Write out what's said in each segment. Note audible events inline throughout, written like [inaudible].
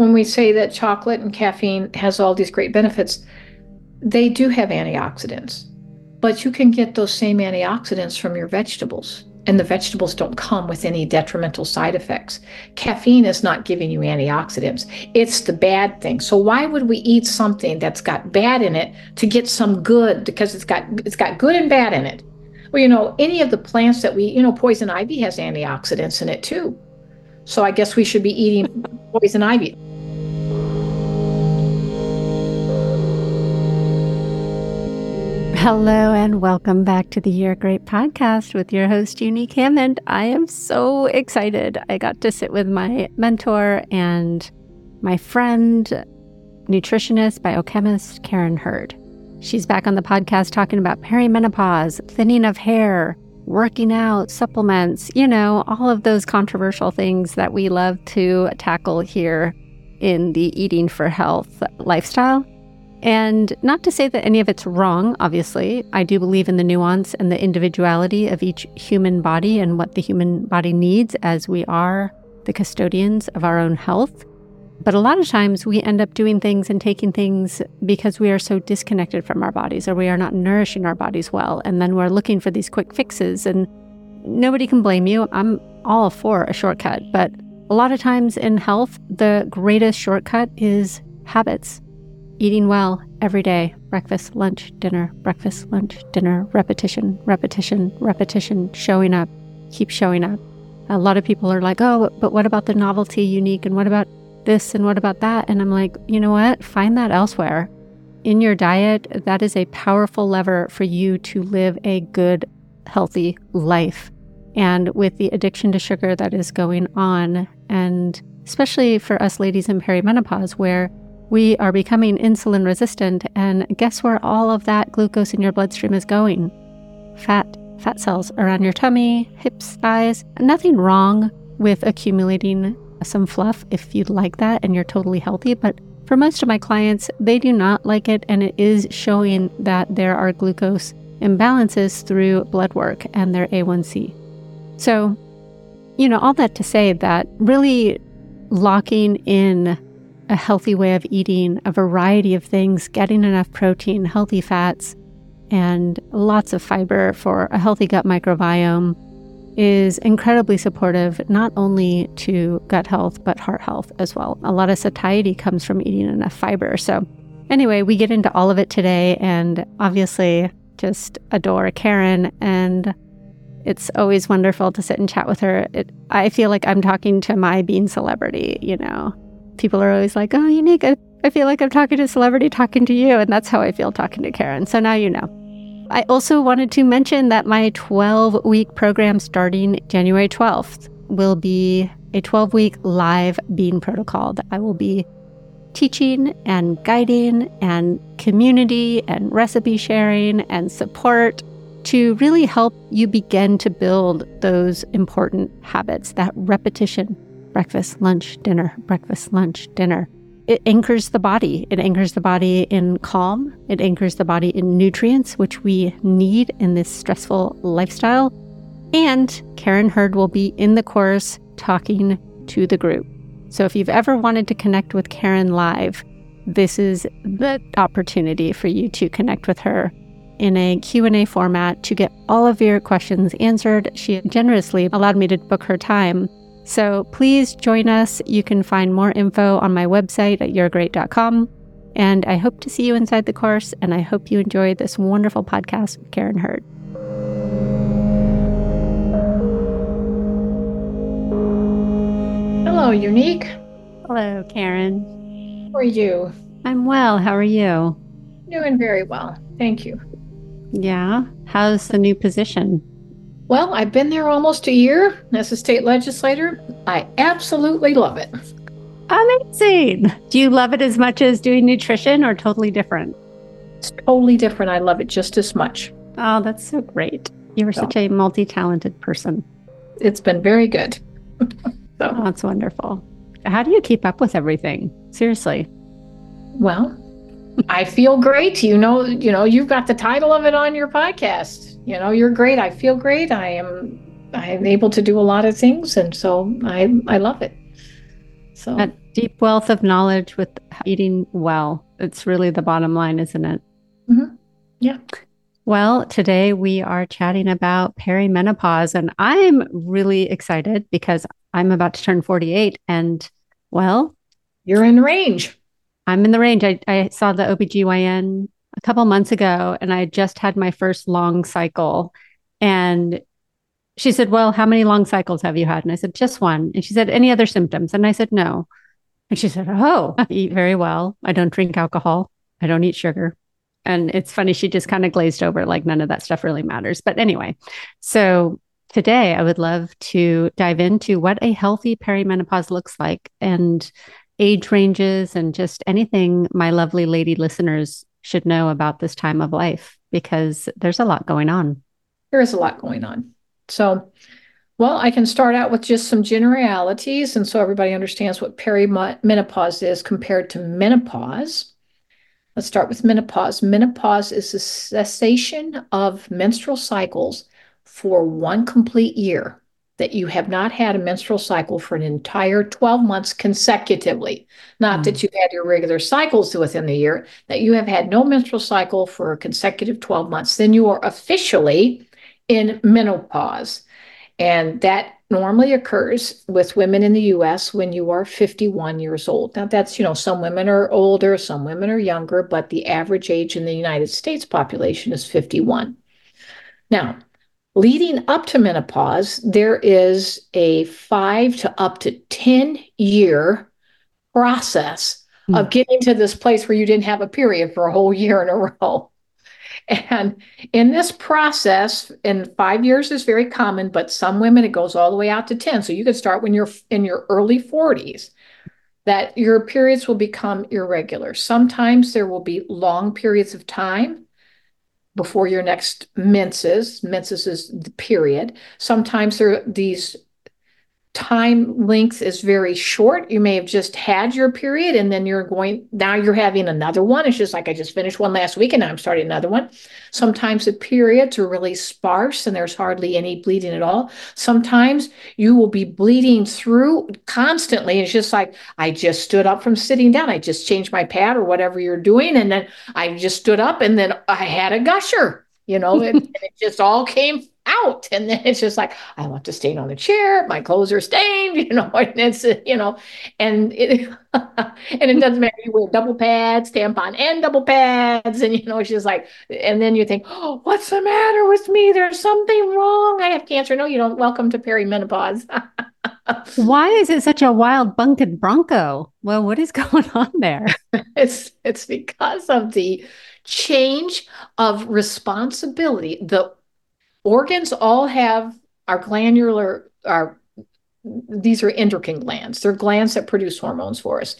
when we say that chocolate and caffeine has all these great benefits, they do have antioxidants, but you can get those same antioxidants from your vegetables. And the vegetables don't come with any detrimental side effects. Caffeine is not giving you antioxidants, it's the bad thing. So why would we eat something that's got bad in it to get some good because it's got it's got good and bad in it? Well, you know, any of the plants that we, you know, poison ivy has antioxidants in it too. So I guess we should be eating poison ivy. Hello and welcome back to the You're Great podcast with your host, Unique Hammond. I am so excited. I got to sit with my mentor and my friend, nutritionist, biochemist, Karen Hurd. She's back on the podcast talking about perimenopause, thinning of hair, working out, supplements, you know, all of those controversial things that we love to tackle here in the eating for health lifestyle. And not to say that any of it's wrong, obviously. I do believe in the nuance and the individuality of each human body and what the human body needs as we are the custodians of our own health. But a lot of times we end up doing things and taking things because we are so disconnected from our bodies or we are not nourishing our bodies well. And then we're looking for these quick fixes. And nobody can blame you. I'm all for a shortcut. But a lot of times in health, the greatest shortcut is habits eating well every day breakfast, lunch, dinner, breakfast, lunch, dinner, repetition, repetition, repetition, showing up, keep showing up. A lot of people are like, oh, but what about the novelty unique? And what about this? And what about that? And I'm like, you know what? Find that elsewhere. In your diet, that is a powerful lever for you to live a good, healthy life. And with the addiction to sugar that is going on, and especially for us ladies in perimenopause, where we are becoming insulin resistant, and guess where all of that glucose in your bloodstream is going? Fat, fat cells around your tummy, hips, thighs. Nothing wrong with accumulating some fluff if you'd like that and you're totally healthy, but for most of my clients, they do not like it, and it is showing that there are glucose imbalances through blood work and their A1C. So, you know, all that to say that really locking in a healthy way of eating a variety of things, getting enough protein, healthy fats, and lots of fiber for a healthy gut microbiome is incredibly supportive not only to gut health but heart health as well. A lot of satiety comes from eating enough fiber. So, anyway, we get into all of it today and obviously just adore Karen and it's always wonderful to sit and chat with her. It, I feel like I'm talking to my bean celebrity, you know people are always like, oh, unique. I, I feel like I'm talking to a celebrity talking to you. And that's how I feel talking to Karen. So now you know. I also wanted to mention that my 12 week program starting January 12th will be a 12 week live bean protocol that I will be teaching and guiding and community and recipe sharing and support to really help you begin to build those important habits, that repetition breakfast, lunch, dinner, breakfast, lunch, dinner. It anchors the body. It anchors the body in calm. It anchors the body in nutrients, which we need in this stressful lifestyle. And Karen Hurd will be in the course talking to the group. So if you've ever wanted to connect with Karen live, this is the opportunity for you to connect with her in a Q&A format to get all of your questions answered. She generously allowed me to book her time so please join us. You can find more info on my website at you'regreat.com. And I hope to see you inside the course. And I hope you enjoy this wonderful podcast with Karen Hurd. Hello, Unique. Hello, Karen. How are you? I'm well. How are you? Doing very well. Thank you. Yeah. How's the new position? Well, I've been there almost a year as a state legislator. I absolutely love it. Amazing. Do you love it as much as doing nutrition or totally different? It's totally different. I love it just as much. Oh, that's so great. You're so, such a multi talented person. It's been very good. [laughs] so. Oh, that's wonderful. How do you keep up with everything? Seriously. Well, I feel great. You know, you know, you've got the title of it on your podcast you know, you're great. I feel great. I am I am able to do a lot of things and so I I love it. So that, Deep wealth of knowledge with eating well. It's really the bottom line, isn't it? Mm-hmm. Yeah. Well, today we are chatting about perimenopause, and I'm really excited because I'm about to turn 48. And well, you're in range. I'm in the range. I, I saw the OBGYN a couple months ago, and I just had my first long cycle. And she said, Well, how many long cycles have you had? And I said, Just one. And she said, Any other symptoms? And I said, No. And she said, Oh, I eat very well. I don't drink alcohol. I don't eat sugar. And it's funny, she just kind of glazed over like none of that stuff really matters. But anyway, so today I would love to dive into what a healthy perimenopause looks like and age ranges and just anything my lovely lady listeners should know about this time of life because there's a lot going on. There is a lot going on. So, well, I can start out with just some generalities. And so everybody understands what perimenopause is compared to menopause. Let's start with menopause. Menopause is the cessation of menstrual cycles for one complete year that you have not had a menstrual cycle for an entire 12 months consecutively. Not mm. that you've had your regular cycles within the year, that you have had no menstrual cycle for a consecutive 12 months. Then you are officially in menopause. And that normally occurs with women in the US when you are 51 years old. Now, that's, you know, some women are older, some women are younger, but the average age in the United States population is 51. Now, leading up to menopause, there is a five to up to 10 year process mm. of getting to this place where you didn't have a period for a whole year in a [laughs] row. And in this process, in five years is very common, but some women it goes all the way out to 10. So you could start when you're in your early 40s, that your periods will become irregular. Sometimes there will be long periods of time before your next menses. Menses is the period. Sometimes there are these time length is very short. You may have just had your period and then you're going, now you're having another one. It's just like I just finished one last week and now I'm starting another one. Sometimes the periods are really sparse and there's hardly any bleeding at all. Sometimes you will be bleeding through constantly. It's just like I just stood up from sitting down. I just changed my pad or whatever you're doing. And then I just stood up and then I had a gusher, you know, and, [laughs] and it just all came out. And then it's just like, I want to stain on the chair. My clothes are stained, [laughs] you know, and it's, you know, and it, [laughs] and it doesn't matter. You wear double pads, tampon and double pads. And, you know, it's just like, and then you think, oh, what's the matter with me? There's something wrong. I have cancer. No, you don't. Welcome to perimenopause. [laughs] Why is it such a wild bunkin bronco? Well, what is going on there? it's, it's because of the change of responsibility, the organs all have our glandular our these are endocrine glands. They're glands that produce hormones for us.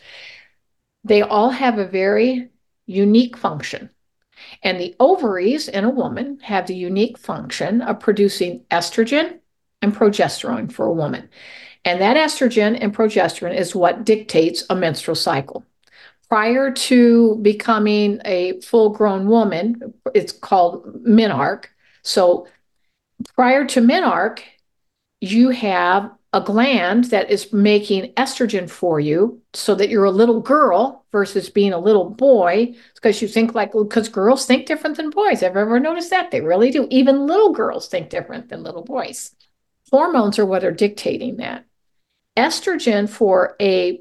They all have a very unique function. And the ovaries in a woman have the unique function of producing estrogen and progesterone for a woman. And that estrogen and progesterone is what dictates a menstrual cycle. Prior to becoming a full grown woman it's called menarche. So prior to menarche, you have a gland that is making estrogen for you so that you're a little girl versus being a little boy because you think like because girls think different than boys. Have ever noticed that? They really do. Even little girls think different than little boys. Hormones are what are dictating that. Estrogen for a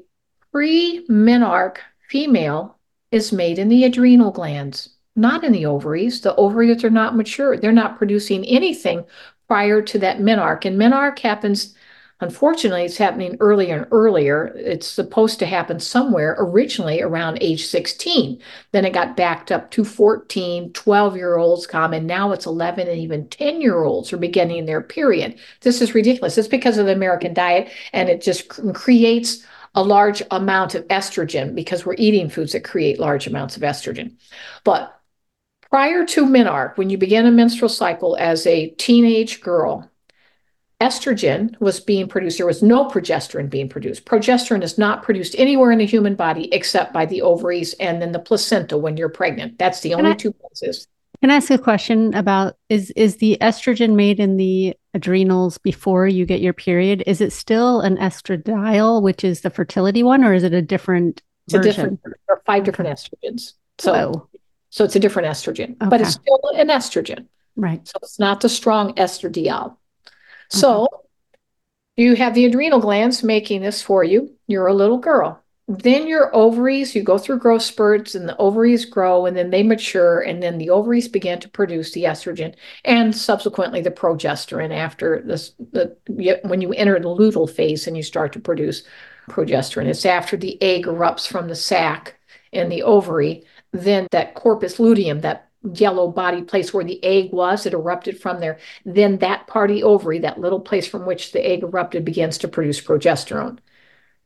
pre-menarche female is made in the adrenal glands not in the ovaries. The ovaries are not mature. They're not producing anything prior to that menarche. And menarche happens, unfortunately, it's happening earlier and earlier. It's supposed to happen somewhere originally around age 16. Then it got backed up to 14, 12 year olds come, and now it's 11 and even 10 year olds are beginning their period. This is ridiculous. It's because of the American diet, and it just creates a large amount of estrogen because we're eating foods that create large amounts of estrogen. But Prior to menarche, when you began a menstrual cycle as a teenage girl, estrogen was being produced. There was no progesterone being produced. Progesterone is not produced anywhere in the human body except by the ovaries and then the placenta when you're pregnant. That's the only I, two places. Can I ask a question about is is the estrogen made in the adrenals before you get your period? Is it still an estradiol, which is the fertility one, or is it a different it's version? a different there are five different estrogens. So Whoa. So it's a different estrogen, okay. but it's still an estrogen. Right. So it's not the strong estradiol. So you have the adrenal glands making this for you. You're a little girl then your ovaries, you go through growth spurts and the ovaries grow and then they mature and then the ovaries begin to produce the estrogen and subsequently the progesterone after this the when you enter the luteal phase and you start to produce progesterone. It's after the egg erupts from the sac and the ovary, then that corpus luteum, that yellow body place where the egg was, it erupted from there. Then that party ovary, that little place from which the egg erupted, begins to produce progesterone.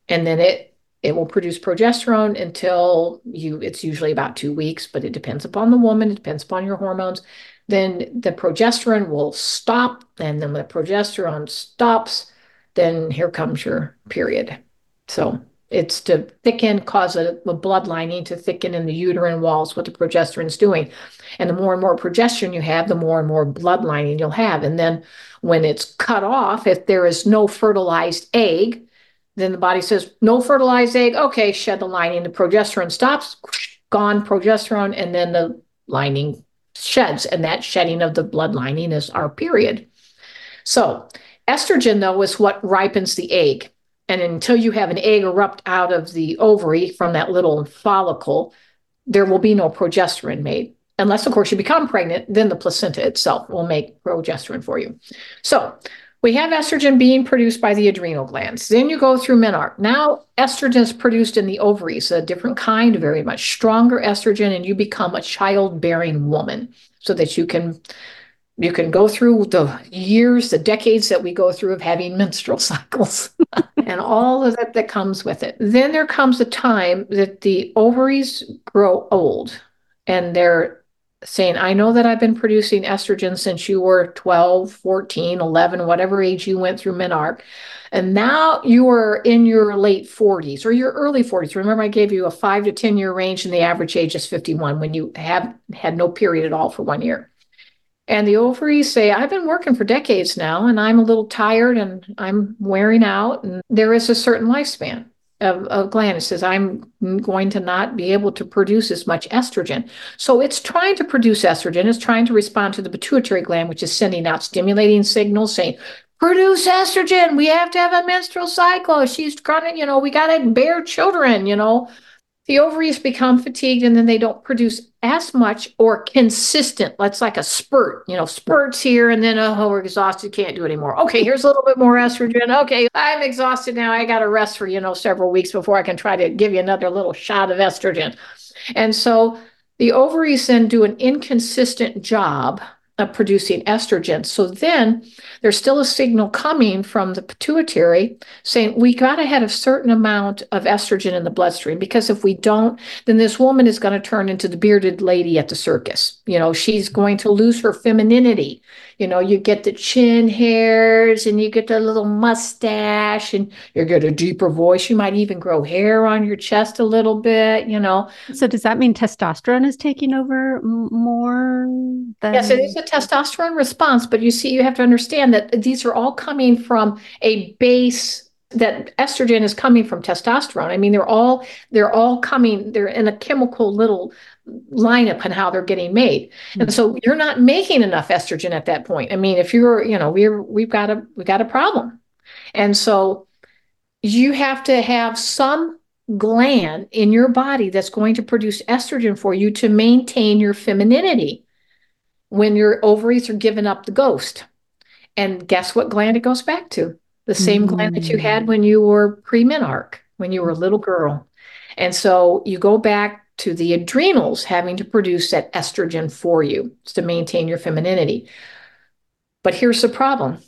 And then it it will produce progesterone until you, it's usually about two weeks, but it depends upon the woman, it depends upon your hormones. Then the progesterone will stop. And then when the progesterone stops, then here comes your period. So it's to thicken, cause a, a, blood lining to thicken in the uterine walls, what the progesterone is doing. And the more and more progesterone you have, the more and more blood lining you'll have. And then when it's cut off, if there is no fertilized egg, then the body says, no fertilized egg. Okay, shed the lining. The progesterone stops, gone progesterone, and then the lining sheds. And that shedding of the blood lining is our period. So, estrogen, though, is what ripens the egg. And until you have an egg erupt out of the ovary from that little follicle, there will be no progesterone made. Unless, of course, you become pregnant, then the placenta itself will make progesterone for you. So, we have estrogen being produced by the adrenal glands. Then you go through menarche. Now, estrogen is produced in the ovaries, a different kind, very much stronger estrogen, and you become a childbearing woman so that you can you can go through the years, the decades that we go through of having menstrual [laughs] cycles and all of that that comes with it. Then there comes a time that the ovaries grow old and they're saying, I know that I've been producing estrogen since you were 12, 14, 11, whatever age you went through menarche. And now you are in your late 40s or your early 40s. Remember, I gave you a five to 10 year range, and the average age is 51 when you have had no period at all for one year. And the ovaries say, I've been working for decades now, and I'm a little tired and I'm wearing out. And there is a certain lifespan of, of gland. It says, I'm going to not be able to produce as much estrogen. So it's trying to produce estrogen, it's trying to respond to the pituitary gland, which is sending out stimulating signals saying, produce estrogen. We have to have a menstrual cycle. She's gonna, you know, we got to bear children, you know the ovaries become fatigued and then they don't produce as much or consistent. That's like a spurt, you know, spurts here and then, oh, we're exhausted, can't do anymore. Okay, here's a little bit more estrogen. Okay, I'm exhausted now. I got to rest for, you know, several weeks before I can try to give you another little shot of estrogen. And so the ovaries then do an inconsistent job of producing estrogen. So then there's still a signal coming from the pituitary saying we got to have a certain amount of estrogen in the bloodstream because if we don't, then this woman is going to turn into the bearded lady at the circus. You know, she's going to lose her femininity. You know, you get the chin hairs and you get the little mustache and you get a deeper voice. You might even grow hair on your chest a little bit, you know. So does that mean testosterone is taking over more than Yes, it is a testosterone response, but you see you have to understand that these are all coming from a base that estrogen is coming from testosterone. I mean, they're all they're all coming. They're in a chemical little lineup and how they're getting made. Mm-hmm. And so you're not making enough estrogen at that point. I mean, if you're, you know, we're we've got a we've got a problem. And so you have to have some gland in your body that's going to produce estrogen for you to maintain your femininity when your ovaries are giving up the ghost. And guess what gland it goes back to? The same mm-hmm. gland that you had when you were pre-menarche, when you were a little girl. And so you go back to the adrenals having to produce that estrogen for you to maintain your femininity. But here's the problem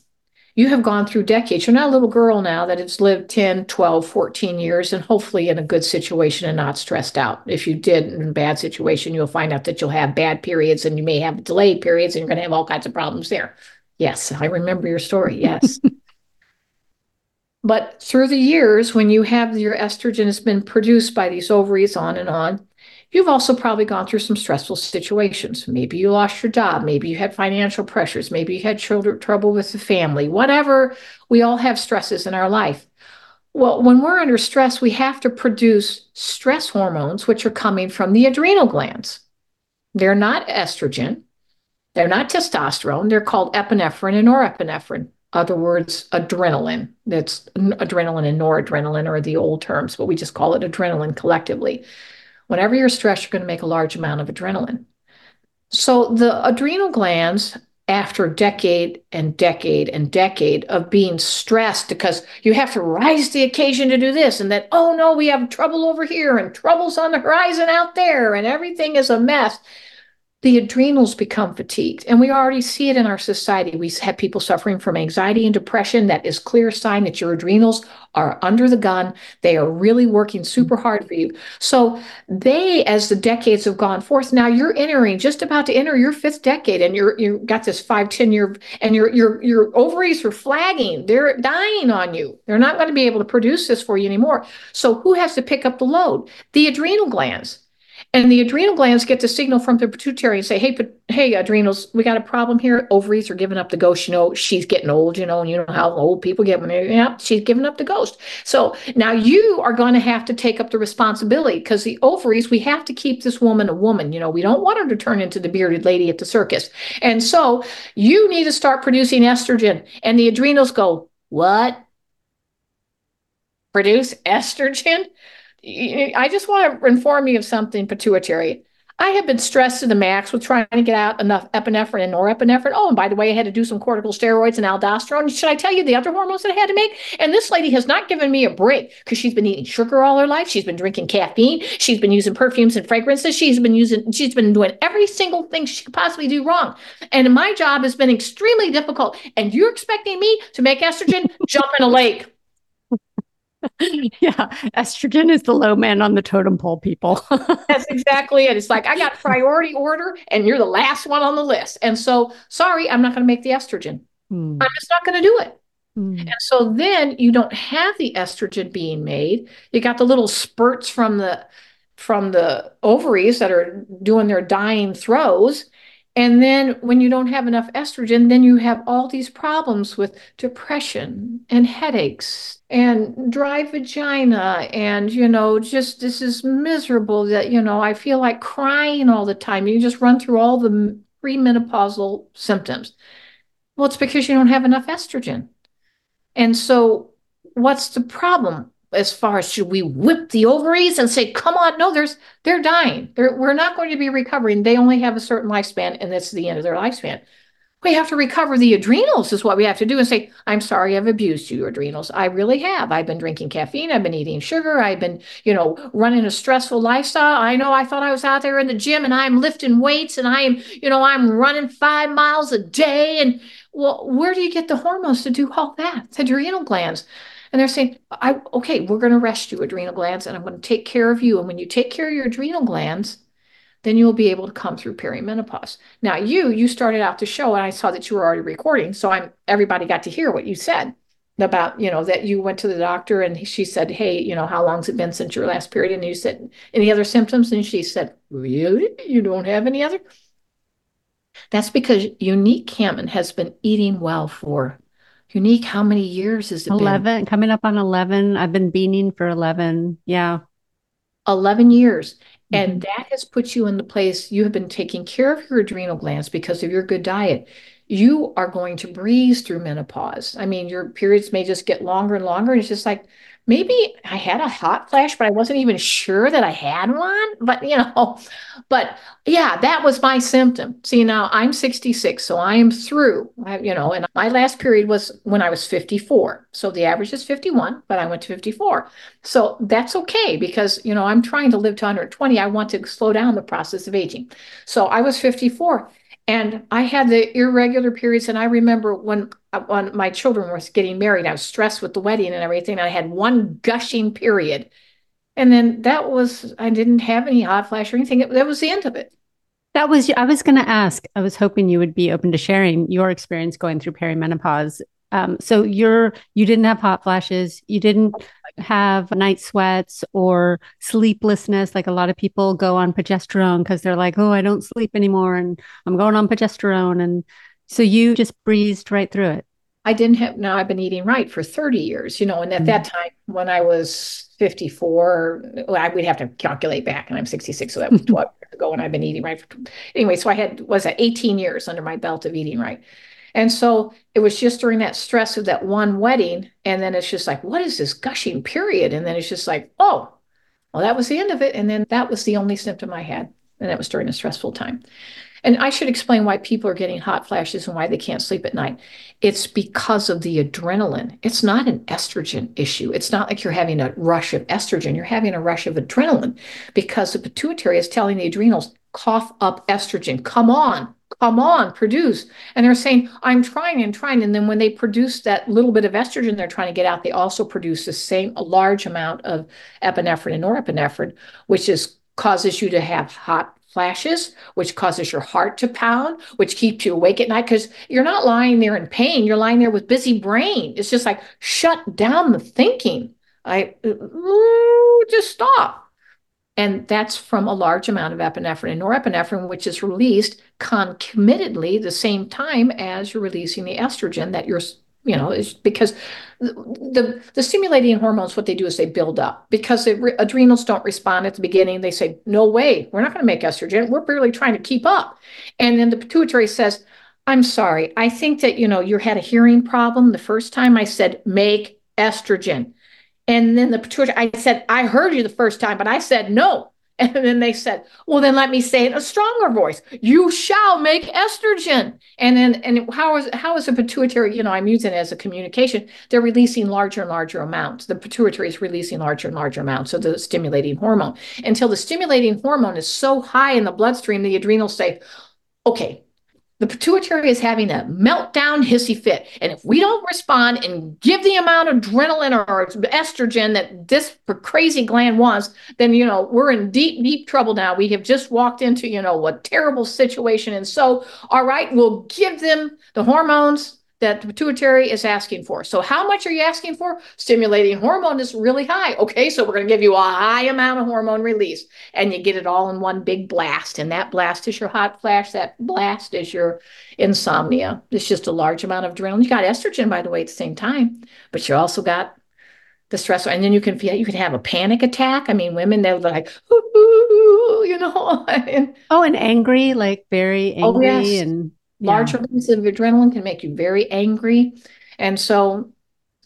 you have gone through decades. You're not a little girl now that has lived 10, 12, 14 years and hopefully in a good situation and not stressed out. If you did in a bad situation, you'll find out that you'll have bad periods and you may have delayed periods and you're going to have all kinds of problems there. Yes, I remember your story. Yes. [laughs] but through the years, when you have your estrogen has been produced by these ovaries on and on, you've also probably gone through some stressful situations. Maybe you lost your job. Maybe you had financial pressures. Maybe you had children, trouble with the family, whatever. We all have stresses in our life. Well, when we're under stress, we have to produce stress hormones, which are coming from the adrenal glands. They're not estrogen, they're not testosterone. They're called epinephrine and norepinephrine. Other words, adrenaline. That's adrenaline and noradrenaline are the old terms, but we just call it adrenaline collectively. Whenever you're stressed, you're going to make a large amount of adrenaline. So the adrenal glands after decade and decade and decade of being stressed because you have to rise to the occasion to do this and that oh no we have trouble over here and troubles on the horizon out there and everything is a mess the adrenals become fatigued. And we already see it in our society. We have people suffering from anxiety and depression. That is clear sign that your adrenals are under the gun. They are really working super hard for you. So they, as the decades have gone forth, now you're entering, just about to enter your fifth decade, and you're you got this five, ten year, and your your your ovaries are flagging. They're dying on you. They're not going to be able to produce this for you anymore. So who has to pick up the load? The adrenal glands. And the adrenal glands get the signal from the pituitary and say, hey, but, hey, adrenals, we got a problem here. Ovaries are giving up the ghost. You know, she's getting old, you know, and you know how old people get when they, yeah, she's giving up the ghost. So now you are going to have to take up the responsibility because the ovaries, we have to keep this woman a woman. You know, we don't want her to turn into the bearded lady at the circus. And so you need to start producing estrogen. And the adrenals go, what? Produce estrogen? I just want to inform you of something pituitary. I have been stressed to the max with trying to get out enough epinephrine and norepinephrine. Oh, and by the way, I had to do some corticosteroids and aldosterone. Should I tell you the other hormones that I had to make? And this lady has not given me a break because she's been eating sugar all her life. She's been drinking caffeine. She's been using perfumes and fragrances. She's been using, she's been doing every single thing she could possibly do wrong. And my job has been extremely difficult. And you're expecting me to make estrogen jump in a lake. [laughs] yeah, estrogen is the low man on the totem pole, people. [laughs] That's exactly it. It's like I got priority order and you're the last one on the list. And so, sorry, I'm not going to make the estrogen. Hmm. I'm just not going to do it. Hmm. And so then you don't have the estrogen being made. You got the little spurts from the from the ovaries that are doing their dying throes and then when you don't have enough estrogen, then you have all these problems with depression and headaches and dry vagina. And, you know, just this is miserable that, you know, I feel like crying all the time. You just run through all the premenopausal symptoms. Well, it's because you don't have enough estrogen. And so, what's the problem? As far as should we whip the ovaries and say, come on, no, there's they're dying. They're, we're not going to be recovering. They only have a certain lifespan, and that's the end of their lifespan. We have to recover the adrenals, is what we have to do, and say, I'm sorry, I've abused you, adrenals. I really have. I've been drinking caffeine, I've been eating sugar, I've been, you know, running a stressful lifestyle. I know I thought I was out there in the gym and I'm lifting weights and I am, you know, I'm running five miles a day. And well, where do you get the hormones to do all that? The adrenal glands. And they're saying, I, okay, we're going to rest you, adrenal glands, and I'm going to take care of you. And when you take care of your adrenal glands, then you'll be able to come through perimenopause. Now, you, you started out the show and I saw that you were already recording. So I'm everybody got to hear what you said about, you know, that you went to the doctor and she said, Hey, you know, how long's it been since your last period? And you said, Any other symptoms? And she said, Really? You don't have any other? That's because Unique Hammond has been eating well for Unique, how many years has it 11, been? coming up on 11. I've been beaning for 11. Yeah. 11 years. Mm-hmm. And that has put you in the place you have been taking care of your adrenal glands because of your good diet. You are going to breeze through menopause. I mean, your periods may just get longer and longer. And it's just like, maybe I had a hot flash, but I wasn't even sure that I had one. But, you know, [laughs] but yeah, that was my symptom. See, now I'm 66, so I am through, I, you know, and my last period was when I was 54. So the average is 51, but I went to 54. So that's okay because, you know, I'm trying to live to 120. I want to slow down the process of aging. So I was 54. And I had the irregular periods. And I remember when, uh, when my children were getting married, I was stressed with the wedding and everything. And I had one gushing period. And then that was, I didn't have any hot flash or anything. That was the end of it. That was, I was going to ask, I was hoping you would be open to sharing your experience going through perimenopause. Um, so you're you didn't have hot flashes, you didn't have night sweats or sleeplessness. Like a lot of people go on progesterone because they're like, oh, I don't sleep anymore, and I'm going on progesterone, and so you just breezed right through it. I didn't have, now I've been eating right for 30 years, you know, and at mm-hmm. that time when I was 54, well, I, we'd have to calculate back and I'm 66. So that was 12 years ago when I've been eating right. For, anyway, so I had, was at 18 years under my belt of eating right. And so it was just during that stress of that one wedding. And then it's just like, what is this gushing period? And then it's just like, oh, well, that was the end of it. And then that was the only symptom I had. And that was during a stressful time. And I should explain why people are getting hot flashes and why they can't sleep at night. It's because of the adrenaline. It's not an estrogen issue. It's not like you're having a rush of estrogen. You're having a rush of adrenaline because the pituitary is telling the adrenals, cough up estrogen. Come on, come on, produce. And they're saying, I'm trying and trying. And then when they produce that little bit of estrogen they're trying to get out, they also produce the same, large amount of epinephrine and norepinephrine, which is causes you to have hot flashes, which causes your heart to pound, which keeps you awake at night because you're not lying there in pain. You're lying there with busy brain. It's just like shut down the thinking. I ooh, just stop. And that's from a large amount of epinephrine and norepinephrine, which is released concomitantly the same time as you're releasing the estrogen that you're you know, it's because the, the, the stimulating hormones, what they do is they build up because the re- adrenals don't respond at the beginning. They say, no way, we're not going to make estrogen. We're barely trying to keep up. And then the pituitary says, I'm sorry. I think that, you know, you had a hearing problem. The first time I said, make estrogen. And then the pituitary, I said, I heard you the first time, but I said, no, [laughs] and then they said, well, then let me say it in a stronger voice. You shall make estrogen. And then, and how is, how is the pituitary, you know, I'm using it as a communication. They're releasing larger and larger amounts. The pituitary is releasing larger and larger amounts of the stimulating hormone until the stimulating hormone is so high in the bloodstream, the adrenals say, okay, the pituitary is having a meltdown hissy fit. And if we don't respond and give the amount of adrenaline or estrogen that this crazy gland wants, then, you know, we're in deep, deep trouble now. We have just walked into, you know, a terrible situation. And so, all right, we'll give them the hormones that the pituitary is asking for. So how much are you asking for? Stimulating hormone is really high. Okay, so we're going to give you a high amount of hormone release and you get it all in one big blast. And that blast is your hot flash. That blast is your insomnia. It's just a large amount of adrenaline. You got estrogen, by the way, at the same time, but you also got the stress. And then you can feel, you can have a panic attack. I mean, women, they're like, ooh, ooh, you know. [laughs] and, oh, and angry, like very oh, angry oh, yes. and Large yeah. of adrenaline can make you very angry. And so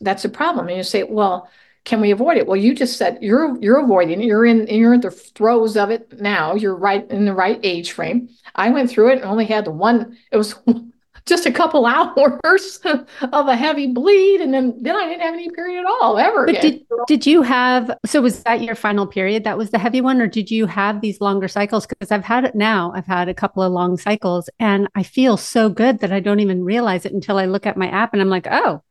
that's a problem. And you say, well, can we avoid it? Well, you just said you're you're avoiding it. You're in you're in the throes of it now. You're right in the right age frame. I went through it and only had the one. It was just a couple [laughs] hours of a heavy bleed and then then I didn't have any period at all ever. But did did you have so was that your final period that was the heavy one or did you have these longer cycles because I've had it now. I've had a couple of long cycles and I feel so good that I don't even realize it until I look at my app and I'm like, "Oh,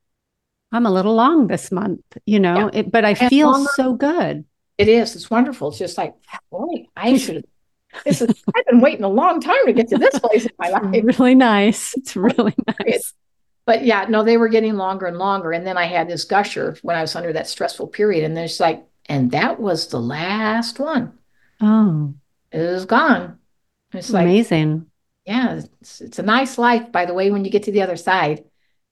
I'm a little long this month," you know, yeah. it, but I and feel longer, so good. It is. It's wonderful. It's just like, boy, I should have this is, I've been waiting a long time to get to this place in my life. Really nice. It's really [laughs] nice. But yeah, no, they were getting longer and longer. And then I had this gusher when I was under that stressful period. And then it's like, and that was the last one. Oh. It was gone. It's like amazing. Yeah, it's, it's a nice life, by the way, when you get to the other side.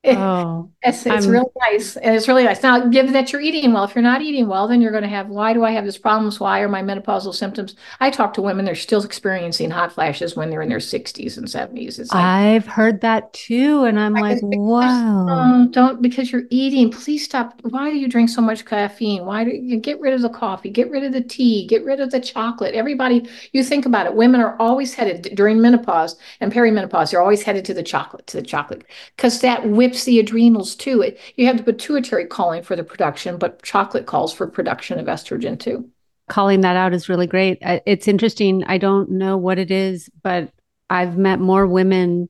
Oh, it's, it's really nice. And it's really nice. Now, given that you're eating well, if you're not eating well, then you're going to have, why do I have these problems? Why are my menopausal symptoms? I talk to women, they're still experiencing hot flashes when they're in their 60s and 70s. It's like, I've heard that too. And I'm like, wow. Oh, um, don't, because you're eating, please stop. Why do you drink so much caffeine? Why do you get rid of the coffee, get rid of the tea, get rid of the chocolate? Everybody, you think about it. Women are always headed during menopause and perimenopause, they're always headed to the chocolate, to the chocolate, because that the adrenals too. It, you have the pituitary calling for the production, but chocolate calls for production of estrogen too. Calling that out is really great. It's interesting. I don't know what it is, but I've met more women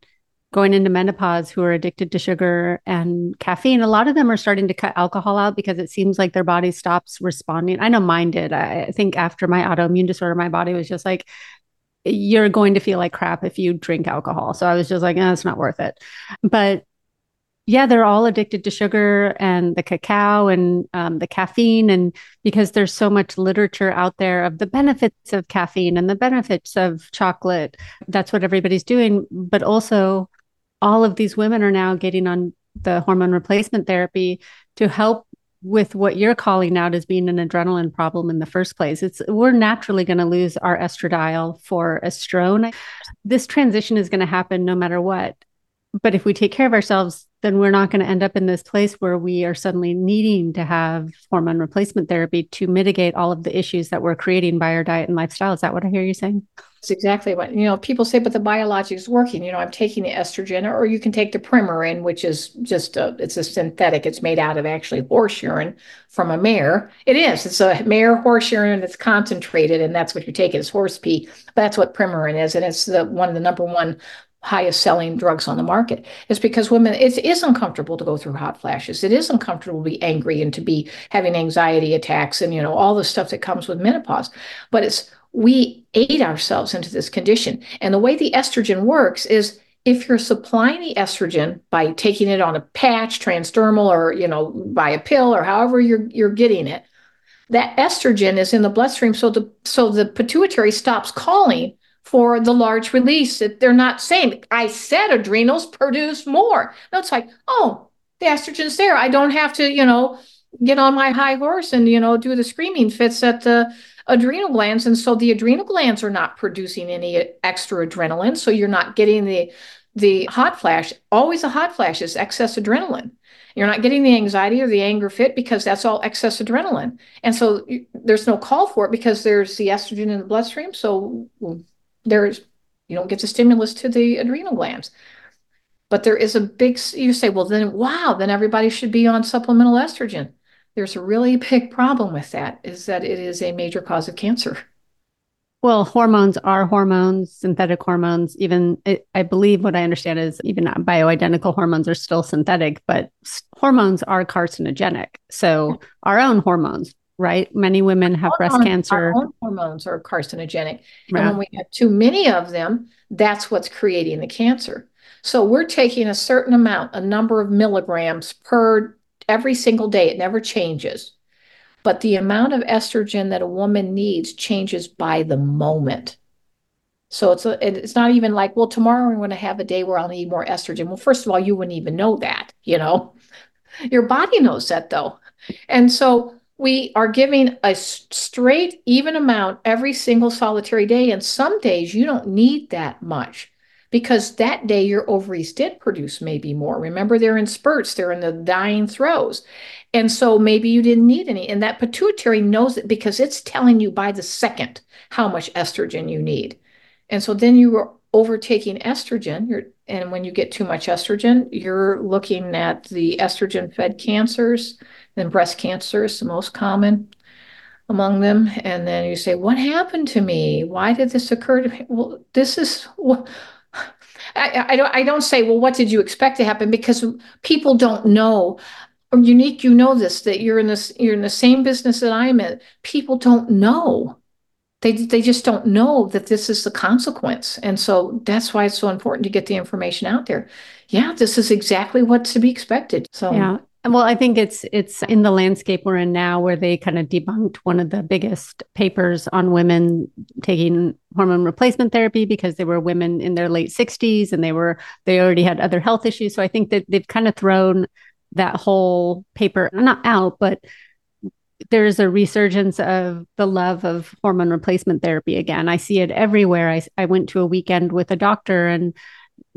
going into menopause who are addicted to sugar and caffeine. A lot of them are starting to cut alcohol out because it seems like their body stops responding. I know mine did. I think after my autoimmune disorder, my body was just like, you're going to feel like crap if you drink alcohol. So I was just like, eh, it's not worth it. But yeah, they're all addicted to sugar and the cacao and um, the caffeine. And because there's so much literature out there of the benefits of caffeine and the benefits of chocolate, that's what everybody's doing. But also, all of these women are now getting on the hormone replacement therapy to help with what you're calling out as being an adrenaline problem in the first place. It's we're naturally going to lose our estradiol for estrone. This transition is going to happen no matter what. But if we take care of ourselves then we're not going to end up in this place where we are suddenly needing to have hormone replacement therapy to mitigate all of the issues that we're creating by our diet and lifestyle. Is that what I hear you saying? That's exactly what you know. People say, but the biologic is working. You know, I'm taking the estrogen, or you can take the Premarin, which is just a it's a synthetic. It's made out of actually horse urine from a mare. It is. It's a mare horse urine that's concentrated, and that's what you're taking is horse pee. But that's what Premarin is, and it's the one of the number one highest selling drugs on the market. Is because women it is uncomfortable to go through hot flashes. It is uncomfortable to be angry and to be having anxiety attacks and you know all the stuff that comes with menopause. But it's we aid ourselves into this condition. And the way the estrogen works is if you're supplying the estrogen by taking it on a patch transdermal or you know by a pill or however you're you're getting it that estrogen is in the bloodstream. So the so the pituitary stops calling for the large release that they're not saying i said adrenals produce more. No it's like oh the estrogen's there. I don't have to you know get on my high horse and you know do the screaming fits at the adrenal glands. And so the adrenal glands are not producing any extra adrenaline so you're not getting the the hot flash. Always a hot flash is excess adrenaline. You're not getting the anxiety or the anger fit because that's all excess adrenaline. And so there's no call for it because there's the estrogen in the bloodstream so there's you don't get the stimulus to the adrenal glands. But there is a big you say, well, then wow, then everybody should be on supplemental estrogen. There's a really big problem with that, is that it is a major cause of cancer. Well, hormones are hormones, synthetic hormones. Even I believe what I understand is even bioidentical hormones are still synthetic, but hormones are carcinogenic. So our own hormones, right? Many women have breast cancer. hormones are carcinogenic. And when we have too many of them, that's what's creating the cancer. So we're taking a certain amount, a number of milligrams per every single day. It never changes. But the amount of estrogen that a woman needs changes by the moment. So it's a, it's not even like, well, tomorrow I'm going to have a day where I'll need more estrogen. Well, first of all, you wouldn't even know that, you know. [laughs] Your body knows that though. And so we are giving a straight, even amount every single solitary day. And some days you don't need that much because that day your ovaries did produce maybe more. Remember, they're in spurts, they're in the dying throes. And so maybe you didn't need any. And that pituitary knows it because it's telling you by the second how much estrogen you need. And so then you are overtaking estrogen. You're, and when you get too much estrogen, you're looking at the estrogen fed cancers then breast cancer is the most common among them. And then you say, What happened to me? Why did this occur to me? Well, this is. I, I, don't, I don't say, well, what did you expect to happen? Because people don't know. Unique, you know this that you're in this you're in the same business that I'm in. People don't know. They they just don't know that this is the consequence, and so that's why it's so important to get the information out there. Yeah, this is exactly what's to be expected. So yeah, And well, I think it's it's in the landscape we're in now where they kind of debunked one of the biggest papers on women taking hormone replacement therapy because they were women in their late 60s and they were they already had other health issues. So I think that they've kind of thrown that whole paper not out, but there's a resurgence of the love of hormone replacement therapy again. I see it everywhere. I I went to a weekend with a doctor and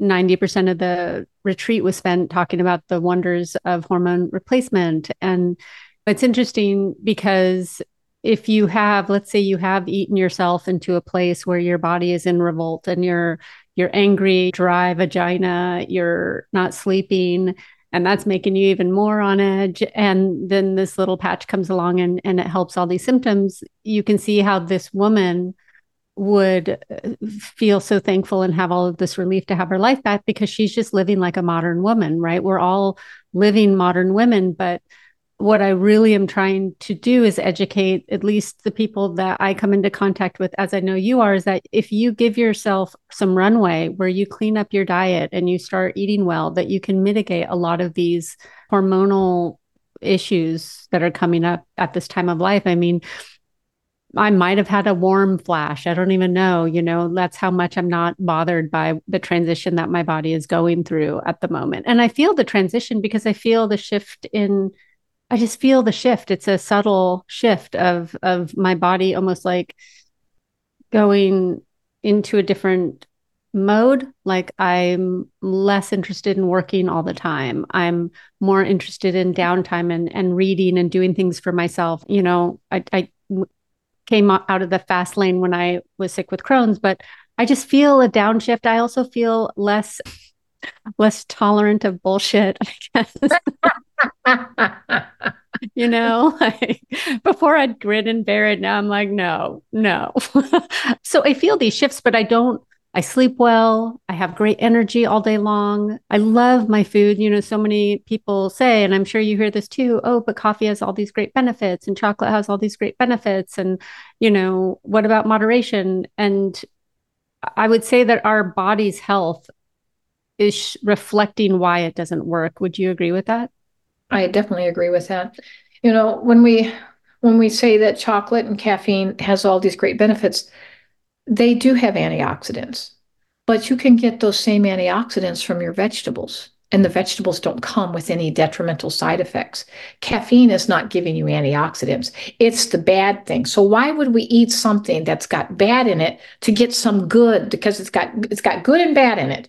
90% of the retreat was spent talking about the wonders of hormone replacement. And it's interesting because if you have, let's say you have eaten yourself into a place where your body is in revolt and you're you're angry, dry vagina, you're not sleeping, and that's making you even more on edge. And then this little patch comes along and, and it helps all these symptoms. You can see how this woman would uh, feel so thankful and have all of this relief to have her life back because she's just living like a modern woman, right? We're all living modern women, but what I really am trying to do is educate at least the people that I come into contact with, as I know you are, is that if you give yourself some runway where you clean up your diet and you start eating well, that you can mitigate a lot of these hormonal issues that are coming up at this time of life. I mean, I might have had a warm flash. I don't even know. You know, that's how much I'm not bothered by the transition that my body is going through at the moment. And I feel the transition because I feel the shift in I just feel the shift. It's a subtle shift of of my body almost like going into a different mode. Like i'm less interested in working all the time. I'm more interested in downtime and, and reading and doing things for myself. You know I, I came out of the fast lane when i was sick with crohn's but i just feel a downshift. I also feel less less tolerant of bullshit i guess [laughs] you know, like before I'd grin and bear it. Now I'm like, no, no. [laughs] so I feel these shifts, but I don't, I sleep well. I have great energy all day long. I love my food. You know, so many people say, and I'm sure you hear this too oh, but coffee has all these great benefits and chocolate has all these great benefits. And, you know, what about moderation? And I would say that our body's health is reflecting why it doesn't work. Would you agree with that? I definitely agree with that. You know, when we when we say that chocolate and caffeine has all these great benefits, they do have antioxidants. But you can get those same antioxidants from your vegetables. And the vegetables don't come with any detrimental side effects. Caffeine is not giving you antioxidants. It's the bad thing. So why would we eat something that's got bad in it to get some good because it's got it's got good and bad in it?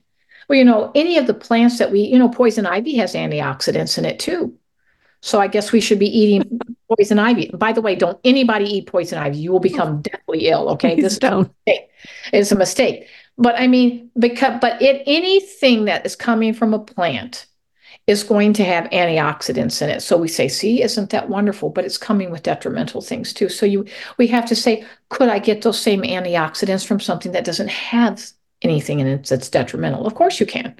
Well, you know, any of the plants that we, you know, poison ivy has antioxidants in it too. So I guess we should be eating [laughs] poison ivy. By the way, don't anybody eat poison ivy. You will become deathly ill. Okay. Please this don't. Is a mistake. But I mean, because but it anything that is coming from a plant is going to have antioxidants in it. So we say, see, isn't that wonderful? But it's coming with detrimental things too. So you we have to say, could I get those same antioxidants from something that doesn't have anything in it that's detrimental. Of course you can.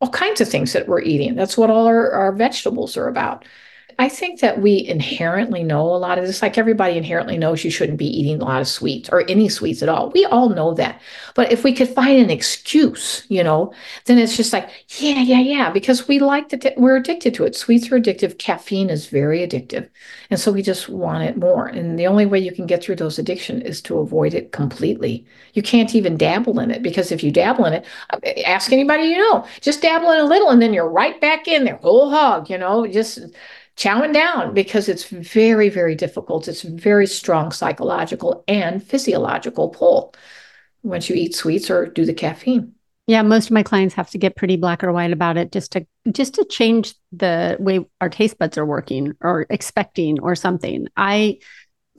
All kinds of things that we're eating. That's what all our, our vegetables are about. I think that we inherently know a lot of this. Like everybody inherently knows you shouldn't be eating a lot of sweets or any sweets at all. We all know that. But if we could find an excuse, you know, then it's just like, yeah, yeah, yeah, because we like to, t- we're addicted to it. Sweets are addictive. Caffeine is very addictive. And so we just want it more. And the only way you can get through those addiction is to avoid it completely. You can't even dabble in it because if you dabble in it, ask anybody you know, just dabble in a little and then you're right back in there, whole hog, you know, just chowing down because it's very, very difficult. It's very strong psychological and physiological pull once you eat sweets or do the caffeine. Yeah, most of my clients have to get pretty black or white about it just to just to change the way our taste buds are working or expecting or something. I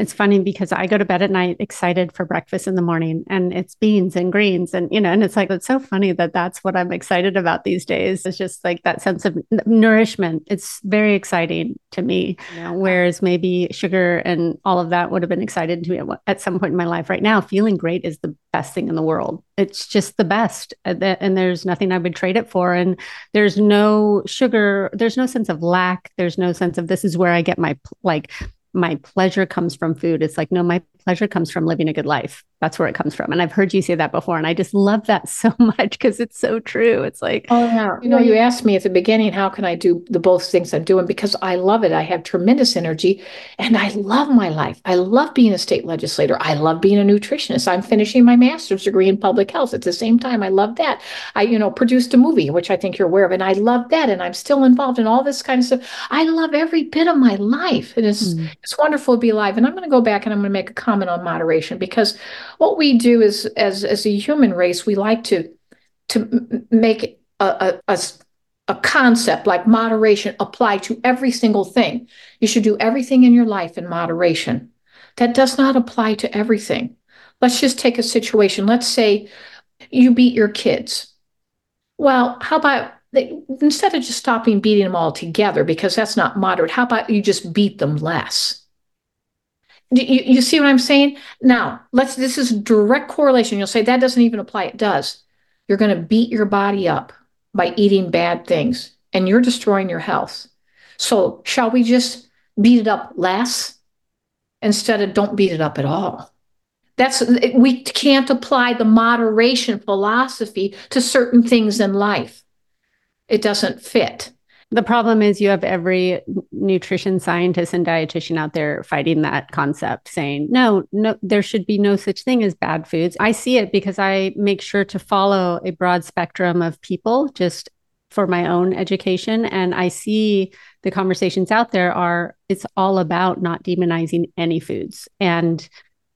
it's funny because I go to bed at night excited for breakfast in the morning and it's beans and greens and you know and it's like it's so funny that that's what I'm excited about these days. It's just like that sense of nourishment. It's very exciting to me. Know, whereas maybe sugar and all of that would have been excited to me at some point in my life. Right now, feeling great is the best thing in the world. It's just the best uh, and there's nothing I would trade it for and there's no sugar, there's no sense of lack, there's no sense of this is where I get my like my pleasure comes from food. It's like, no, my pleasure comes from living a good life. That's where it comes from. And I've heard you say that before. And I just love that [laughs] so much because it's so true. It's like, oh, yeah. You know, you asked me at the beginning, how can I do the both things I'm doing? Because I love it. I have tremendous energy and I love my life. I love being a state legislator. I love being a nutritionist. I'm finishing my master's degree in public health at the same time. I love that. I, you know, produced a movie, which I think you're aware of, and I love that. And I'm still involved in all this kind of stuff. I love every bit of my life. And it's, mm. It's wonderful to be alive. And I'm going to go back and I'm going to make a comment comment on moderation because what we do is as as a human race we like to to make a, a, a concept like moderation apply to every single thing. You should do everything in your life in moderation. That does not apply to everything. Let's just take a situation. Let's say you beat your kids. Well how about instead of just stopping beating them all together because that's not moderate how about you just beat them less you, you see what I'm saying? Now, let's this is direct correlation. You'll say that doesn't even apply. It does. You're going to beat your body up by eating bad things and you're destroying your health. So, shall we just beat it up less instead of don't beat it up at all. That's we can't apply the moderation philosophy to certain things in life. It doesn't fit. The problem is you have every nutrition scientist and dietitian out there fighting that concept, saying, no, no, there should be no such thing as bad foods. I see it because I make sure to follow a broad spectrum of people just for my own education. And I see the conversations out there are it's all about not demonizing any foods. And,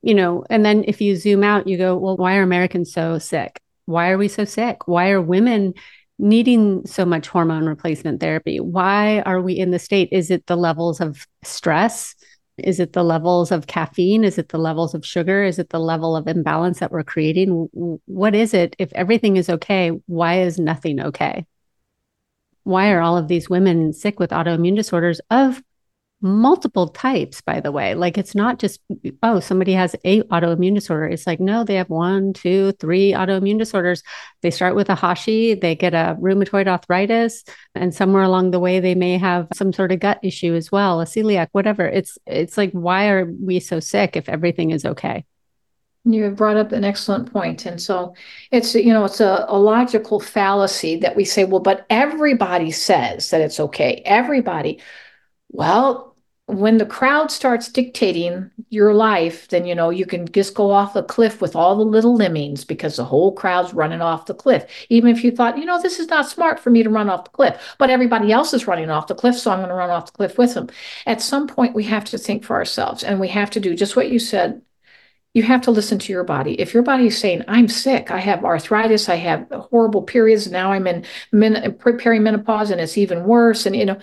you know, and then if you zoom out, you go, well, why are Americans so sick? Why are we so sick? Why are women needing so much hormone replacement therapy? Why are we in the state? Is it the levels of stress? Is it the levels of caffeine? Is it the levels of sugar? Is it the level of imbalance that we're creating? What is it? If everything is okay, why is nothing okay? Why are all of these women sick with autoimmune disorders of multiple types, by the way. Like it's not just, oh, somebody has a autoimmune disorder. It's like, no, they have one, two, three autoimmune disorders. They start with a Hashi, they get a rheumatoid arthritis, and somewhere along the way they may have some sort of gut issue as well, a celiac, whatever. It's it's like, why are we so sick if everything is okay? You have brought up an excellent point. And so it's, you know, it's a, a, logical fallacy that we say, well, but everybody says that it's okay. Everybody. Well, when the crowd starts dictating your life, then you know you can just go off a cliff with all the little lemmings because the whole crowd's running off the cliff. Even if you thought, you know, this is not smart for me to run off the cliff, but everybody else is running off the cliff, so I'm going to run off the cliff with them. At some point, we have to think for ourselves, and we have to do just what you said you have to listen to your body. If your body is saying, I'm sick, I have arthritis, I have horrible periods, now I'm in men- perimenopause and it's even worse, and you know,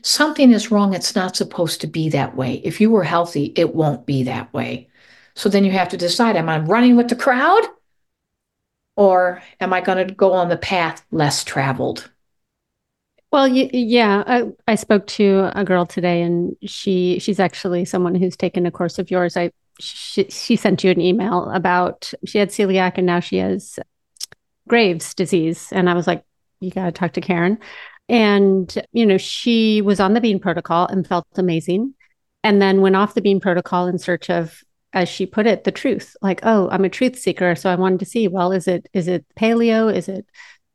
something is wrong. It's not supposed to be that way. If you were healthy, it won't be that way. So then you have to decide, am I running with the crowd? Or am I going to go on the path less traveled? Well, yeah, I, I spoke to a girl today, and she she's actually someone who's taken a course of yours. I she, she sent you an email about she had celiac and now she has Graves' disease. And I was like, you got to talk to Karen. And, you know, she was on the bean protocol and felt amazing. And then went off the bean protocol in search of, as she put it, the truth. Like, oh, I'm a truth seeker. So I wanted to see, well, is it, is it paleo? Is it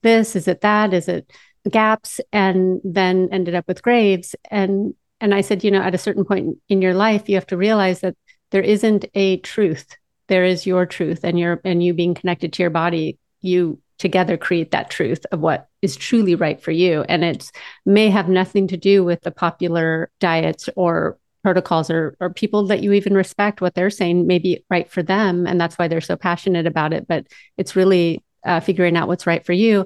this? Is it that? Is it GAPS? And then ended up with Graves. And, and I said, you know, at a certain point in your life, you have to realize that there isn't a truth. There is your truth and your and you being connected to your body you together create that truth of what is truly right for you. And it may have nothing to do with the popular diets or protocols or or people that you even respect what they're saying may be right for them and that's why they're so passionate about it. But it's really uh, figuring out what's right for you.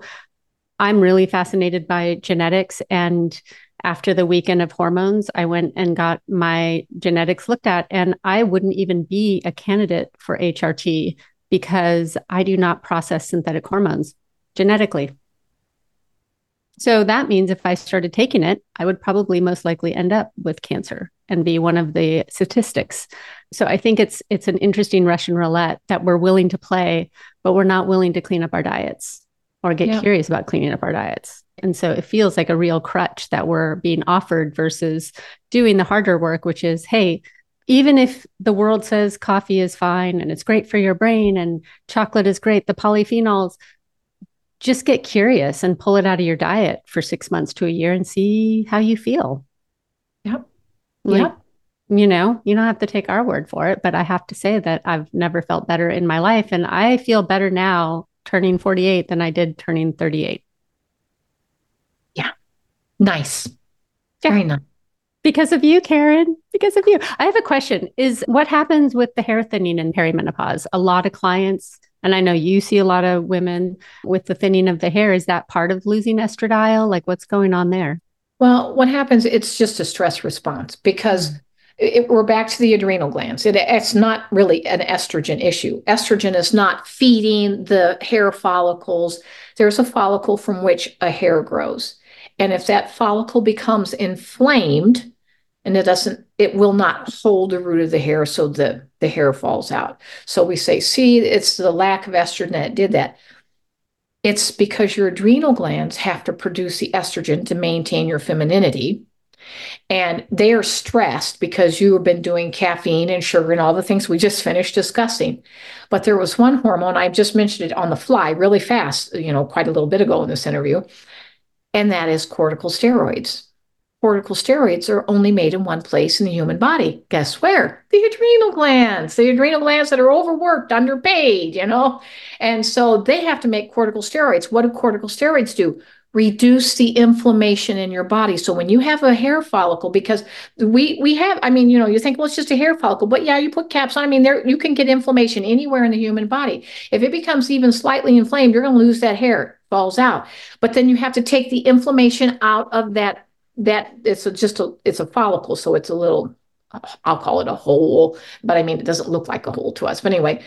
I'm really fascinated by genetics and after the weekend of hormones, I went and got my genetics looked at, and I wouldn't even be a candidate for HRT because I do not process synthetic hormones genetically. So that means if I started taking it, I would probably most likely end up with cancer and be one of the statistics. So I think it's it's an interesting Russian roulette that we're willing to play, but we're not willing to clean up our diets or get yeah. curious about cleaning up our diets. And so it feels like a real crutch that we're being offered versus doing the harder work, which is, hey, even if the world says coffee is fine and it's great for your brain and chocolate is great, the polyphenols, just get curious and pull it out of your diet for six months to a year and see how you feel. Yep. Like, yep. You know, you don't have to take our word for it, but I have to say that I've never felt better in my life. And I feel better now turning 48 than I did turning 38. Yeah. Nice. Very nice. Because of you, Karen. Because of you. I have a question. Is what happens with the hair thinning in perimenopause? A lot of clients, and I know you see a lot of women with the thinning of the hair. Is that part of losing estradiol? Like what's going on there? Well, what happens, it's just a stress response because it, we're back to the adrenal glands. It, it's not really an estrogen issue. Estrogen is not feeding the hair follicles. There's a follicle from which a hair grows. And if that follicle becomes inflamed, and it doesn't, it will not hold the root of the hair, so the, the hair falls out. So we say, see, it's the lack of estrogen that did that. It's because your adrenal glands have to produce the estrogen to maintain your femininity. And they are stressed because you have been doing caffeine and sugar and all the things we just finished discussing. But there was one hormone, I just mentioned it on the fly really fast, you know, quite a little bit ago in this interview, and that is corticosteroids corticosteroids are only made in one place in the human body. Guess where? The adrenal glands, the adrenal glands that are overworked, underpaid, you know? And so they have to make corticosteroids. What do corticosteroids do? Reduce the inflammation in your body. So when you have a hair follicle, because we we have, I mean, you know, you think, well, it's just a hair follicle, but yeah, you put caps on. I mean, there you can get inflammation anywhere in the human body. If it becomes even slightly inflamed, you're going to lose that hair, falls out. But then you have to take the inflammation out of that that it's a, just a it's a follicle, so it's a little I'll call it a hole, but I mean it doesn't look like a hole to us. But anyway,